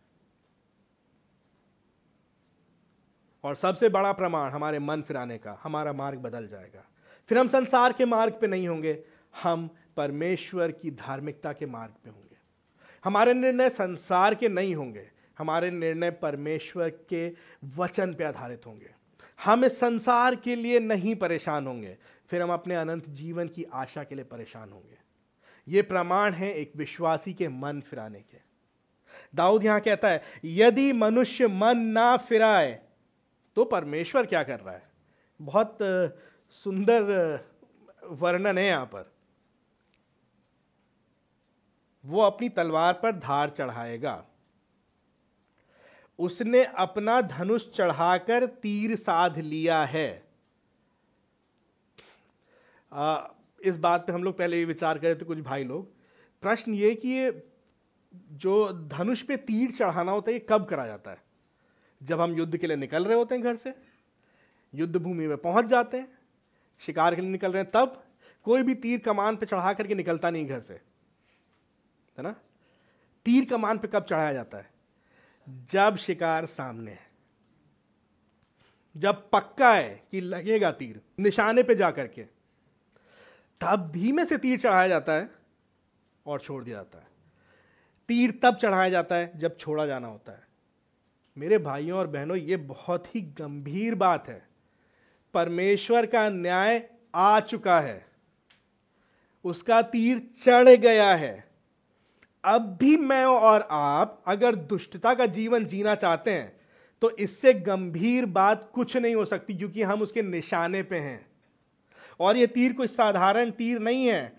और सबसे बड़ा प्रमाण हमारे मन फिराने का, हमारा मार्ग बदल जाएगा। फिर हम संसार के मार्ग पे नहीं होंगे, हम परमेश्वर की धार्मिकता के मार्ग पे होंगे। हमारे निर्णय संसार के नहीं होंगे, हमारे निर्णय परमेश्वर के वचन पे आधारित होंगे। हम इस संसार के लिए नहीं परेशान होंगे, फिर हम अपने अनंत जीवन की आशा के लिए परेशान होंगे। ये प्रमाण है एक विश्वासी के मन फिराने के। दाऊद यहाँ कहता है, यदि मनुष्य मन ना फिराए तो परमेश्वर क्या कर रहा है? बहुत सुंदर वर्णन है यहाँ पर। वो अपनी तलवार पर धार चढ़ाएगा। उसने अपना धनुष चढ़ाकर तीर साध लिया है। आ, इस बात पे हम लोग पहले विचार करे थे कुछ भाई लोग। प्रश्न ये कि ये जो धनुष पे तीर चढ़ाना होता है ये कब करा जाता है? जब हम युद्ध के लिए निकल रहे होते हैं घर से, युद्ध भूमि में पहुँच जाते हैं, शिकार के लिए निकल रहे हैं, तब कोई भी तीर कमान पे चढ़ा करके निकलता नहीं घर से। है ना? तीर कमान पे कब चढ़ाया जाता है? जब शिकार सामने है। जब पक्का है कि लगेगा तीर, निशाने पे जा करके, तब धीमे से तीर चढ़ाया जाता है और छोड़ दिया जाता है। तीर तब चढ़ाया जाता है जब छोड़ा जाना होता है। मेरे भाइयों और बहनों, ये बहुत ही गंभीर बात है। परमेश्वर का न्याय आ चुका है। उसका तीर चढ़ गया है। अब भी मैं और आप अगर दुष्टता का जीवन जीना चाहते हैं तो इससे गंभीर बात कुछ नहीं हो सकती, क्योंकि हम उसके निशाने पे हैं। और यह तीर कोई साधारण तीर नहीं है।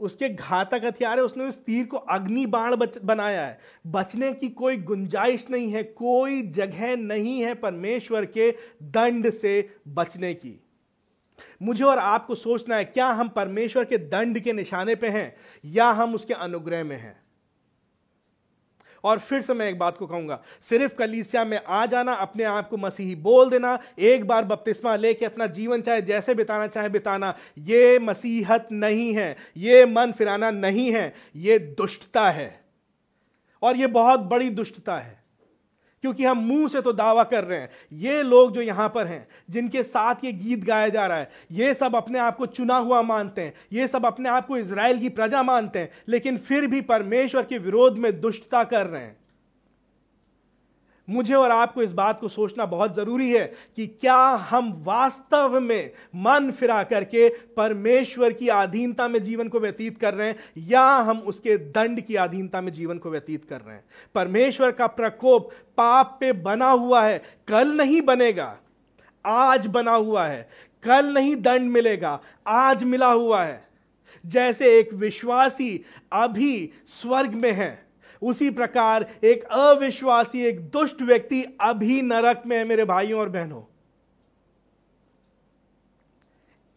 उसके घातक हथियार है उसने उस तीर को अग्नि बाण बच, बनाया है। बचने की कोई गुंजाइश नहीं है कोई जगह नहीं है परमेश्वर के दंड से बचने की। मुझे और आपको सोचना है क्या हम परमेश्वर के दंड के निशाने पे हैं या हम उसके अनुग्रह में हैं? और फिर से मैं एक बात को कहूँगा, सिर्फ़ कलीसिया में आ जाना, अपने आप को मसीही बोल देना, एक बार बपतिस्मा लेके अपना जीवन चाहे जैसे बिताना, चाहे बिताना, ये मसीहत नहीं है, ये मन फिराना नहीं है, ये दुष्टता है। और ये बहुत बड़ी दुष्टता है। क्योंकि हम मुँह से तो दावा कर रहे हैं। ये लोग जो यहाँ पर हैं, जिनके साथ ये गीत गाया जा रहा है, ये सब अपने आप को चुना हुआ मानते हैं, ये सब अपने आप को इसराइल की प्रजा मानते हैं, लेकिन फिर भी परमेश्वर के विरोध में दुष्टता कर रहे हैं। मुझे और आपको इस बात को सोचना बहुत ज़रूरी है कि क्या हम वास्तव में मन फिरा करके परमेश्वर की अधीनता में जीवन को व्यतीत कर रहे हैं, या हम उसके दंड की अधीनता में जीवन को व्यतीत कर रहे हैं? परमेश्वर का प्रकोप पाप पे बना हुआ है, कल नहीं बनेगा, आज बना हुआ है, कल नहीं दंड मिलेगा, आज मिला हुआ है। जैसे एक विश्वासी अभी स्वर्ग में है उसी प्रकार एक अविश्वासी, एक दुष्ट व्यक्ति अभी नरक में है, मेरे भाइयों और बहनों।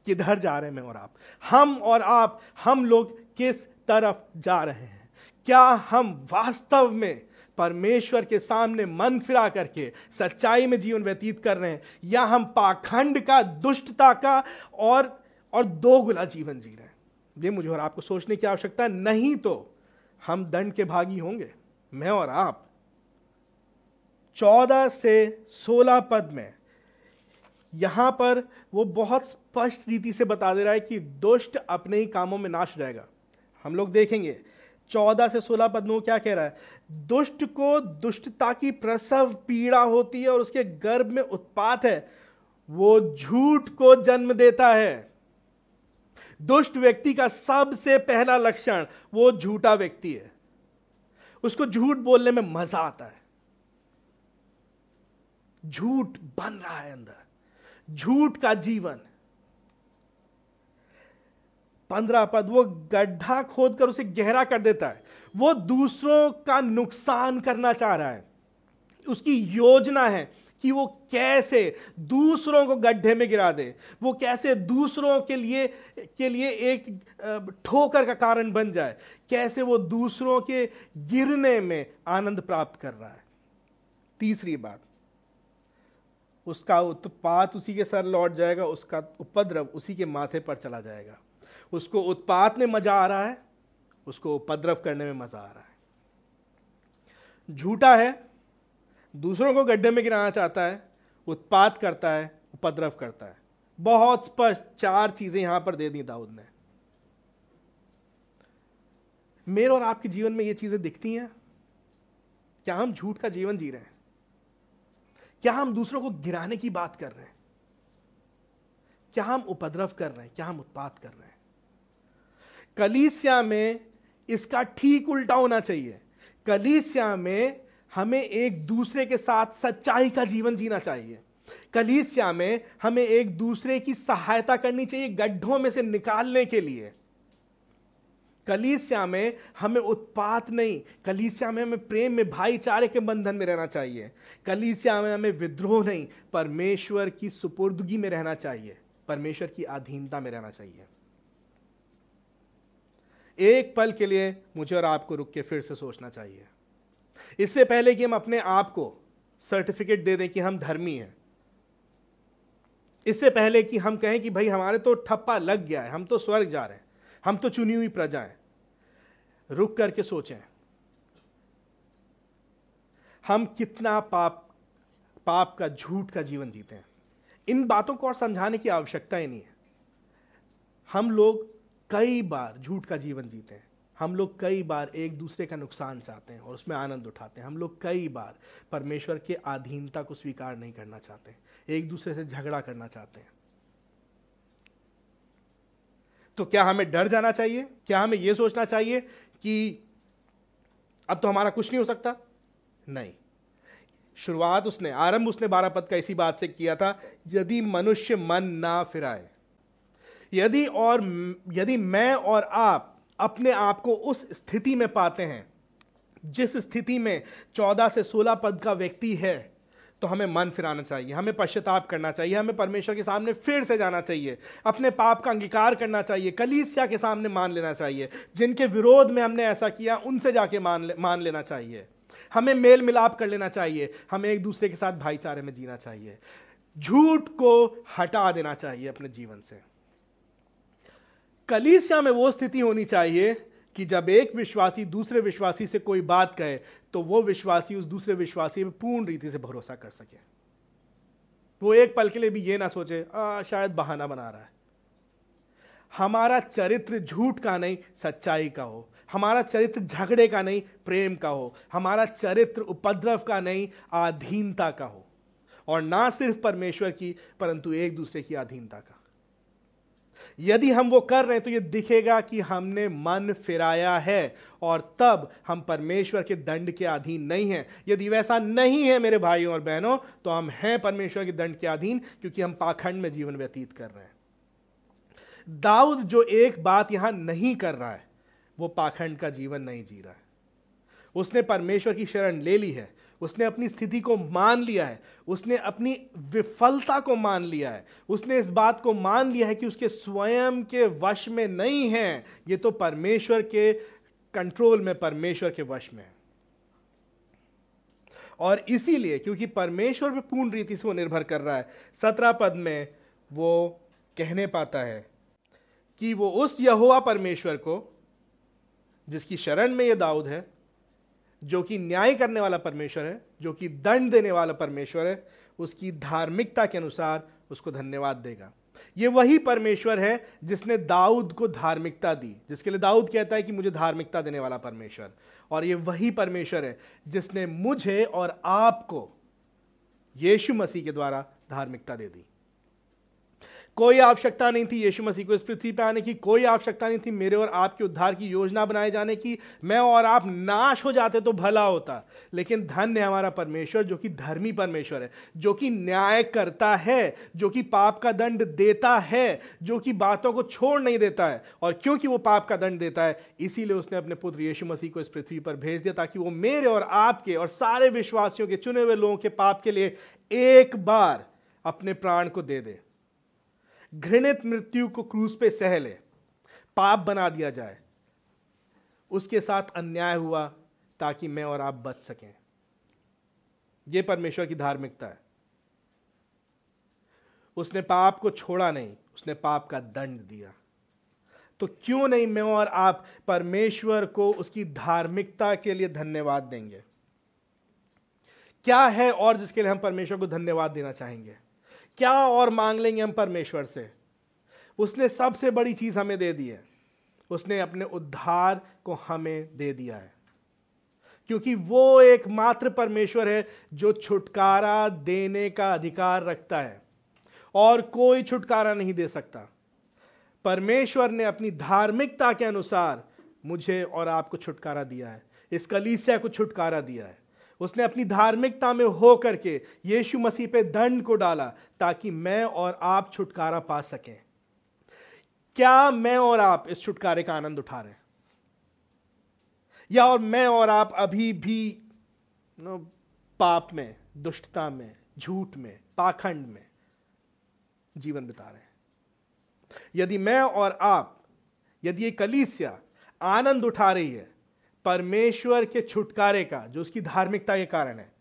किधर जा रहे हैं मैं और आप? हम और आप, हम लोग किस तरफ़ जा रहे हैं? क्या हम वास्तव में परमेश्वर के सामने मन फिरा करके सच्चाई में जीवन व्यतीत कर रहे हैं, या हम पाखंड का, दुष्टता का और और दोगुला जीवन जी रहे हैं? ये मुझे और आपको सोचने की आवश्यकता नहीं तो हम दंड के भागी होंगे, मैं और आप। चौदह से सोलह पद में, यहाँ पर वो बहुत स्पष्ट रीति से बता दे रहा है कि दुष्ट अपने ही कामों में नाश जाएगा। हम लोग देखेंगे, चौदह से सोलह पद में वो क्या कह रहा है? दुष्ट को दुष्टता की प्रसव पीड़ा होती है और उसके गर्भ में उत्पात है। वो झूठ को जन्म देता है। दुष्ट व्यक्ति का सबसे पहला लक्षण वो झूठा व्यक्ति है। उसको झूठ बोलने में मज़ा आता है। झूठ बन रहा है अंदर। झूठ का जीवन। पंद्रह पद, वो गड्ढा खोदकर उसे गहरा कर देता है। वो दूसरों का नुकसान करना चाह रहा है। उसकी योजना है। कि वो कैसे दूसरों को गड्ढे में गिरा दे। वो कैसे दूसरों के लिए के लिए एक ठोकर का कारण बन जाए। कैसे वो दूसरों के गिरने में आनंद प्राप्त कर रहा है। तीसरी बात, उसका उत्पात उसी के सर लौट जाएगा, उसका उपद्रव उसी के माथे पर चला जाएगा। उसको उत्पात में मज़ा आ रहा है, उसको उपद्रव करने में मज़ा आ रहा है। झूठा है दूसरों को गड्ढे में गिराना चाहता है, उत्पात करता है, उपद्रव करता है। बहुत स्पष्ट चार चीज़ें यहाँ पर दे दी दाऊद ने। मेरे और आपके जीवन में ये चीज़ें दिखती हैं। क्या हम झूठ का जीवन जी रहे हैं? क्या हम दूसरों को गिराने की बात कर रहे हैं? क्या हम उपद्रव कर रहे हैं? क्या हम उत्पात कर रहे हैं? कलीसिया में इसका ठीक उल्टा होना चाहिए। कलीसिया में हमें एक दूसरे के साथ सच्चाई का जीवन जीना चाहिए। कलीसिया में हमें एक दूसरे की सहायता करनी चाहिए गड्ढों में से निकालने के लिए। कलीसिया में हमें उत्पात नहीं, कलीसिया में हमें प्रेम में, भाईचारे के बंधन में रहना चाहिए। कलीसिया में हमें विद्रोह नहीं, परमेश्वर की सुपुर्दगी में रहना चाहिए, परमेश्वर की अधीनता में रहना चाहिए। एक पल के लिए मुझे और आपको रुक के फिर से सोचना चाहिए। इससे पहले कि हम अपने आप को सर्टिफिकेट दे दें कि हम धर्मी हैं। इससे पहले कि हम कहें कि भाई हमारे तो ठप्पा लग गया है, हम तो स्वर्ग जा रहे हैं, हम तो चुनी हुई प्रजा हैं। रुक करके सोचें। हम कितना पाप पाप का, झूठ का जीवन जीते हैं। इन बातों को और समझाने की आवश्यकता ही नहीं है। हम लोग कई बार झूठ का जीवन जीते हैं। हम लोग कई बार एक दूसरे का नुकसान चाहते हैं और उसमें आनंद उठाते हैं। हम लोग कई बार परमेश्वर के अधीनता को स्वीकार नहीं करना चाहते एक दूसरे से झगड़ा करना चाहते हैं। तो क्या हमें डर जाना चाहिए? क्या हमें यह सोचना चाहिए कि अब तो हमारा कुछ नहीं हो सकता? नहीं। शुरुआत उसने, आरंभ उसने बारह पद का इसी बात से किया था, यदि मनुष्य मन ना फिराए, यदि और, यदि मैं और आप अपने आप को उस स्थिति में पाते हैं जिस स्थिति में चौदह से सोलह पद का व्यक्ति है तो हमें मन फिराना चाहिए हमें पश्चाताप करना चाहिए हमें परमेश्वर के सामने फिर से जाना चाहिए अपने पाप का अंगीकार करना चाहिए कलीसिया के सामने मान लेना चाहिए जिनके विरोध में हमने ऐसा किया उनसे जाके मान ले, मान लेना चाहिए। हमें मेल मिलाप कर लेना चाहिए हमें एक दूसरे के साथ भाईचारे में जीना चाहिए। झूठ को हटा देना चाहिए अपने जीवन से। कलीसिया में वो स्थिति होनी चाहिए कि जब एक विश्वासी दूसरे विश्वासी से कोई बात कहे तो वो विश्वासी उस दूसरे विश्वासी में पूर्ण रीति से भरोसा कर सके। वो एक पल के लिए भी ये ना सोचे आ, शायद बहाना बना रहा है। हमारा चरित्र झूठ का नहीं सच्चाई का हो। हमारा चरित्र झगड़े का नहीं प्रेम का हो। हमारा चरित्र उपद्रव का नहीं आधीनता का हो। और ना सिर्फ़ परमेश्वर की परंतु एक दूसरे की अधीनता का। यदि हम वो कर रहे हैं तो ये दिखेगा कि हमने मन फिराया है और तब हम परमेश्वर के दंड के अधीन नहीं हैं। यदि वैसा नहीं है मेरे भाइयों और बहनों तो हम हैं परमेश्वर के दंड के अधीन, क्योंकि हम पाखंड में जीवन व्यतीत कर रहे हैं। दाऊद जो एक बात यहाँ नहीं कर रहा है, वो पाखंड का जीवन नहीं जी रहा है। उसने परमेश्वर की शरण ले ली है। उसने अपनी स्थिति को मान लिया है। उसने अपनी विफलता को मान लिया है। उसने इस बात को मान लिया है कि उसके स्वयं के वश में नहीं है। ये तो परमेश्वर के कंट्रोल में, परमेश्वर के वश में। है और इसीलिए, क्योंकि परमेश्वर पे पूर्ण रीति से वो निर्भर कर रहा है, सत्रह पद में वो कहने पाता है कि वो उस यहोवा परमेश्वर को, जिसकी शरण में ये दाऊद है जो कि न्याय करने वाला परमेश्वर है, जो कि दंड देने वाला परमेश्वर है, उसकी धार्मिकता के अनुसार उसको धन्यवाद देगा। ये वही परमेश्वर है जिसने दाऊद को धार्मिकता दी, जिसके लिए दाऊद कहता है कि मुझे धार्मिकता देने वाला परमेश्वर। और ये वही परमेश्वर है जिसने मुझे और आपको यीशु मसीह के द्वारा धार्मिकता दे दी। कोई आवश्यकता नहीं थी यीशु मसीह को इस पृथ्वी पर आने की, कोई आवश्यकता नहीं थी मेरे और आपके उद्धार की योजना बनाए जाने की। मैं और आप नाश हो जाते तो भला होता। लेकिन धन्य हमारा परमेश्वर, जो कि धर्मी परमेश्वर है, जो कि न्याय करता है, जो कि पाप का दंड देता है, जो कि बातों को छोड़ नहीं देता है। और क्योंकि वो पाप का दंड देता है, इसीलिए उसने अपने पुत्र यीशु मसीह को इस पृथ्वी पर भेज दिया, ताकि वो मेरे और आपके और सारे विश्वासियों के, चुने हुए लोगों के पाप के लिए एक बार अपने प्राण को दे दे। घृणित मृत्यु को क्रूस पे सह ले, पाप बना दिया जाए। उसके साथ अन्याय हुआ ताकि मैं और आप बच सकें। यह परमेश्वर की धार्मिकता है। उसने पाप को छोड़ा नहीं, उसने पाप का दंड दिया। तो क्यों नहीं मैं और आप परमेश्वर को उसकी धार्मिकता के लिए धन्यवाद देंगे? क्या है और जिसके लिए हम परमेश्वर को धन्यवाद देना चाहेंगे? क्या और मांग लेंगे हम परमेश्वर से? उसने सबसे बड़ी चीज़ हमें दे दी है। उसने अपने उद्धार को हमें दे दिया है। क्योंकि वो एकमात्र परमेश्वर है जो छुटकारा देने का अधिकार रखता है और कोई छुटकारा नहीं दे सकता। परमेश्वर ने अपनी धार्मिकता के अनुसार मुझे और आपको छुटकारा दिया है। इस कलीसिया को छुटकारा दिया है। उसने अपनी धार्मिकता में हो करके यीशु मसीह पे दंड को डाला ताकि मैं और आप छुटकारा पा सकें। क्या मैं और आप इस छुटकारे का आनंद उठा रहे हैं? या और मैं और आप अभी भी नो, पाप में दुष्टता में झूठ में पाखंड में जीवन बिता रहे हैं? यदि मैं और आप यदि ये कलीसिया आनंद उठा रही है परमेश्वर के छुटकारे का, जो उसकी धार्मिकता के कारण है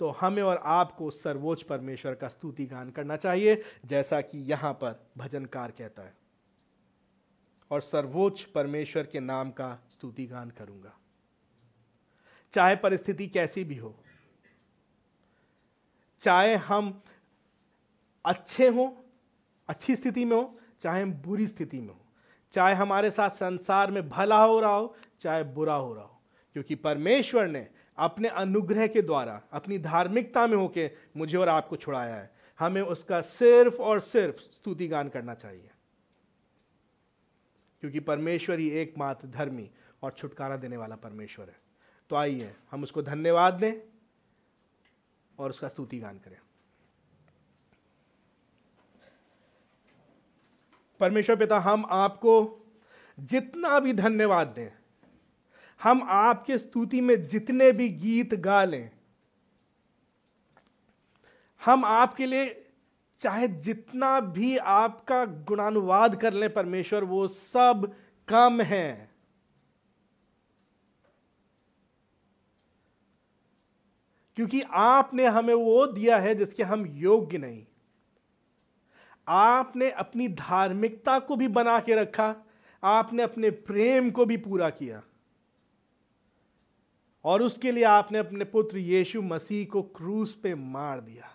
तो हमें और आपको सर्वोच्च परमेश्वर का स्तुति गान करना चाहिए, जैसा कि यहाँ पर भजनकार कहता है। और सर्वोच्च परमेश्वर के नाम का स्तुति गान करूँगा। चाहे परिस्थिति कैसी भी हो, चाहे हम अच्छे हो, अच्छी स्थिति में हो, चाहे हम बुरी स्थिति में हो, चाहे हमारे साथ संसार में भला हो रहा हो चाहे बुरा हो रहा हो। क्योंकि परमेश्वर ने अपने अनुग्रह के द्वारा, अपनी धार्मिकता में होके मुझे और आपको छुड़ाया है। हमें उसका सिर्फ़ और सिर्फ़ स्तुति गान करना चाहिए। क्योंकि परमेश्वर ही एकमात्र धर्मी और छुटकारा देने वाला परमेश्वर है। तो आइए, हम उसको धन्यवाद दें और उसका स्तुति गान करें। परमेश्वर पिता, हम आपको जितना भी धन्यवाद दें हम आपके स्तुति में जितने भी गीत गा लें, हम आपके लिए चाहे जितना भी आपका गुणानुवाद कर लें परमेश्वर, वो सब कम है। क्योंकि आपने हमें वो दिया है जिसके हम योग्य नहीं। आपने अपनी धार्मिकता को भी बना के रखा, आपने अपने प्रेम को भी पूरा किया। और उसके लिए आपने अपने पुत्र यीशु मसीह को क्रूस पे मार दिया।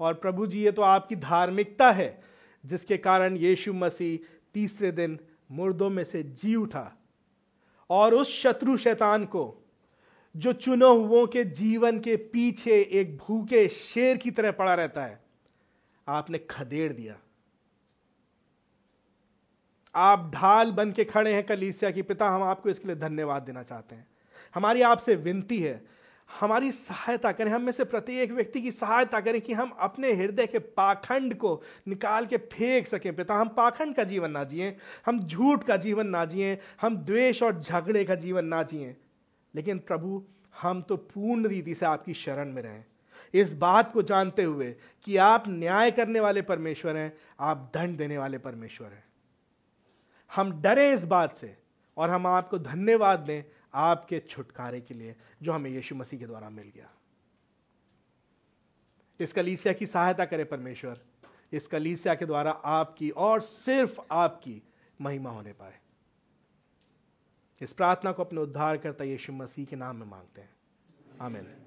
और प्रभु जी, ये तो आपकी धार्मिकता है, जिसके कारण यीशु मसीह तीसरे दिन मुर्दों में से जी उठा। और उस शत्रु शैतान को, जो चुनो हुओं के जीवन के पीछे एक भूखे शेर की तरह पड़ा रहता है, आपने खदेड़ दिया। आप ढाल बन के खड़े हैं कलीसिया की पिता, हम आपको इसके लिए धन्यवाद देना चाहते हैं। हमारी आपसे विनती है, हमारी सहायता करें, हम में से प्रत्येक व्यक्ति की सहायता करें कि हम अपने हृदय के पाखंड को निकाल के फेंक सकें। पिता, हम पाखंड का जीवन ना जिए, हम झूठ का जीवन ना जिए, हम द्वेष और झगड़े का जीवन ना जिए। लेकिन प्रभु, हम तो पूर्ण रीति से आपकी शरण में रहें। इस बात को जानते हुए कि आप न्याय करने वाले परमेश्वर हैं, आप दंड देने वाले परमेश्वर हैं। हम डरे इस बात से और हम आपको धन्यवाद दें आपके छुटकारे के लिए जो हमें यीशु मसीह के द्वारा मिल गया। इस कलीसिया की सहायता करे परमेश्वर। इस कलीसिया के द्वारा आपकी और सिर्फ़ आपकी महिमा होने पाए। इस प्रार्थना को अपने उद्धार करता यीशु मसीह के नाम में मांगते हैं। आमीन।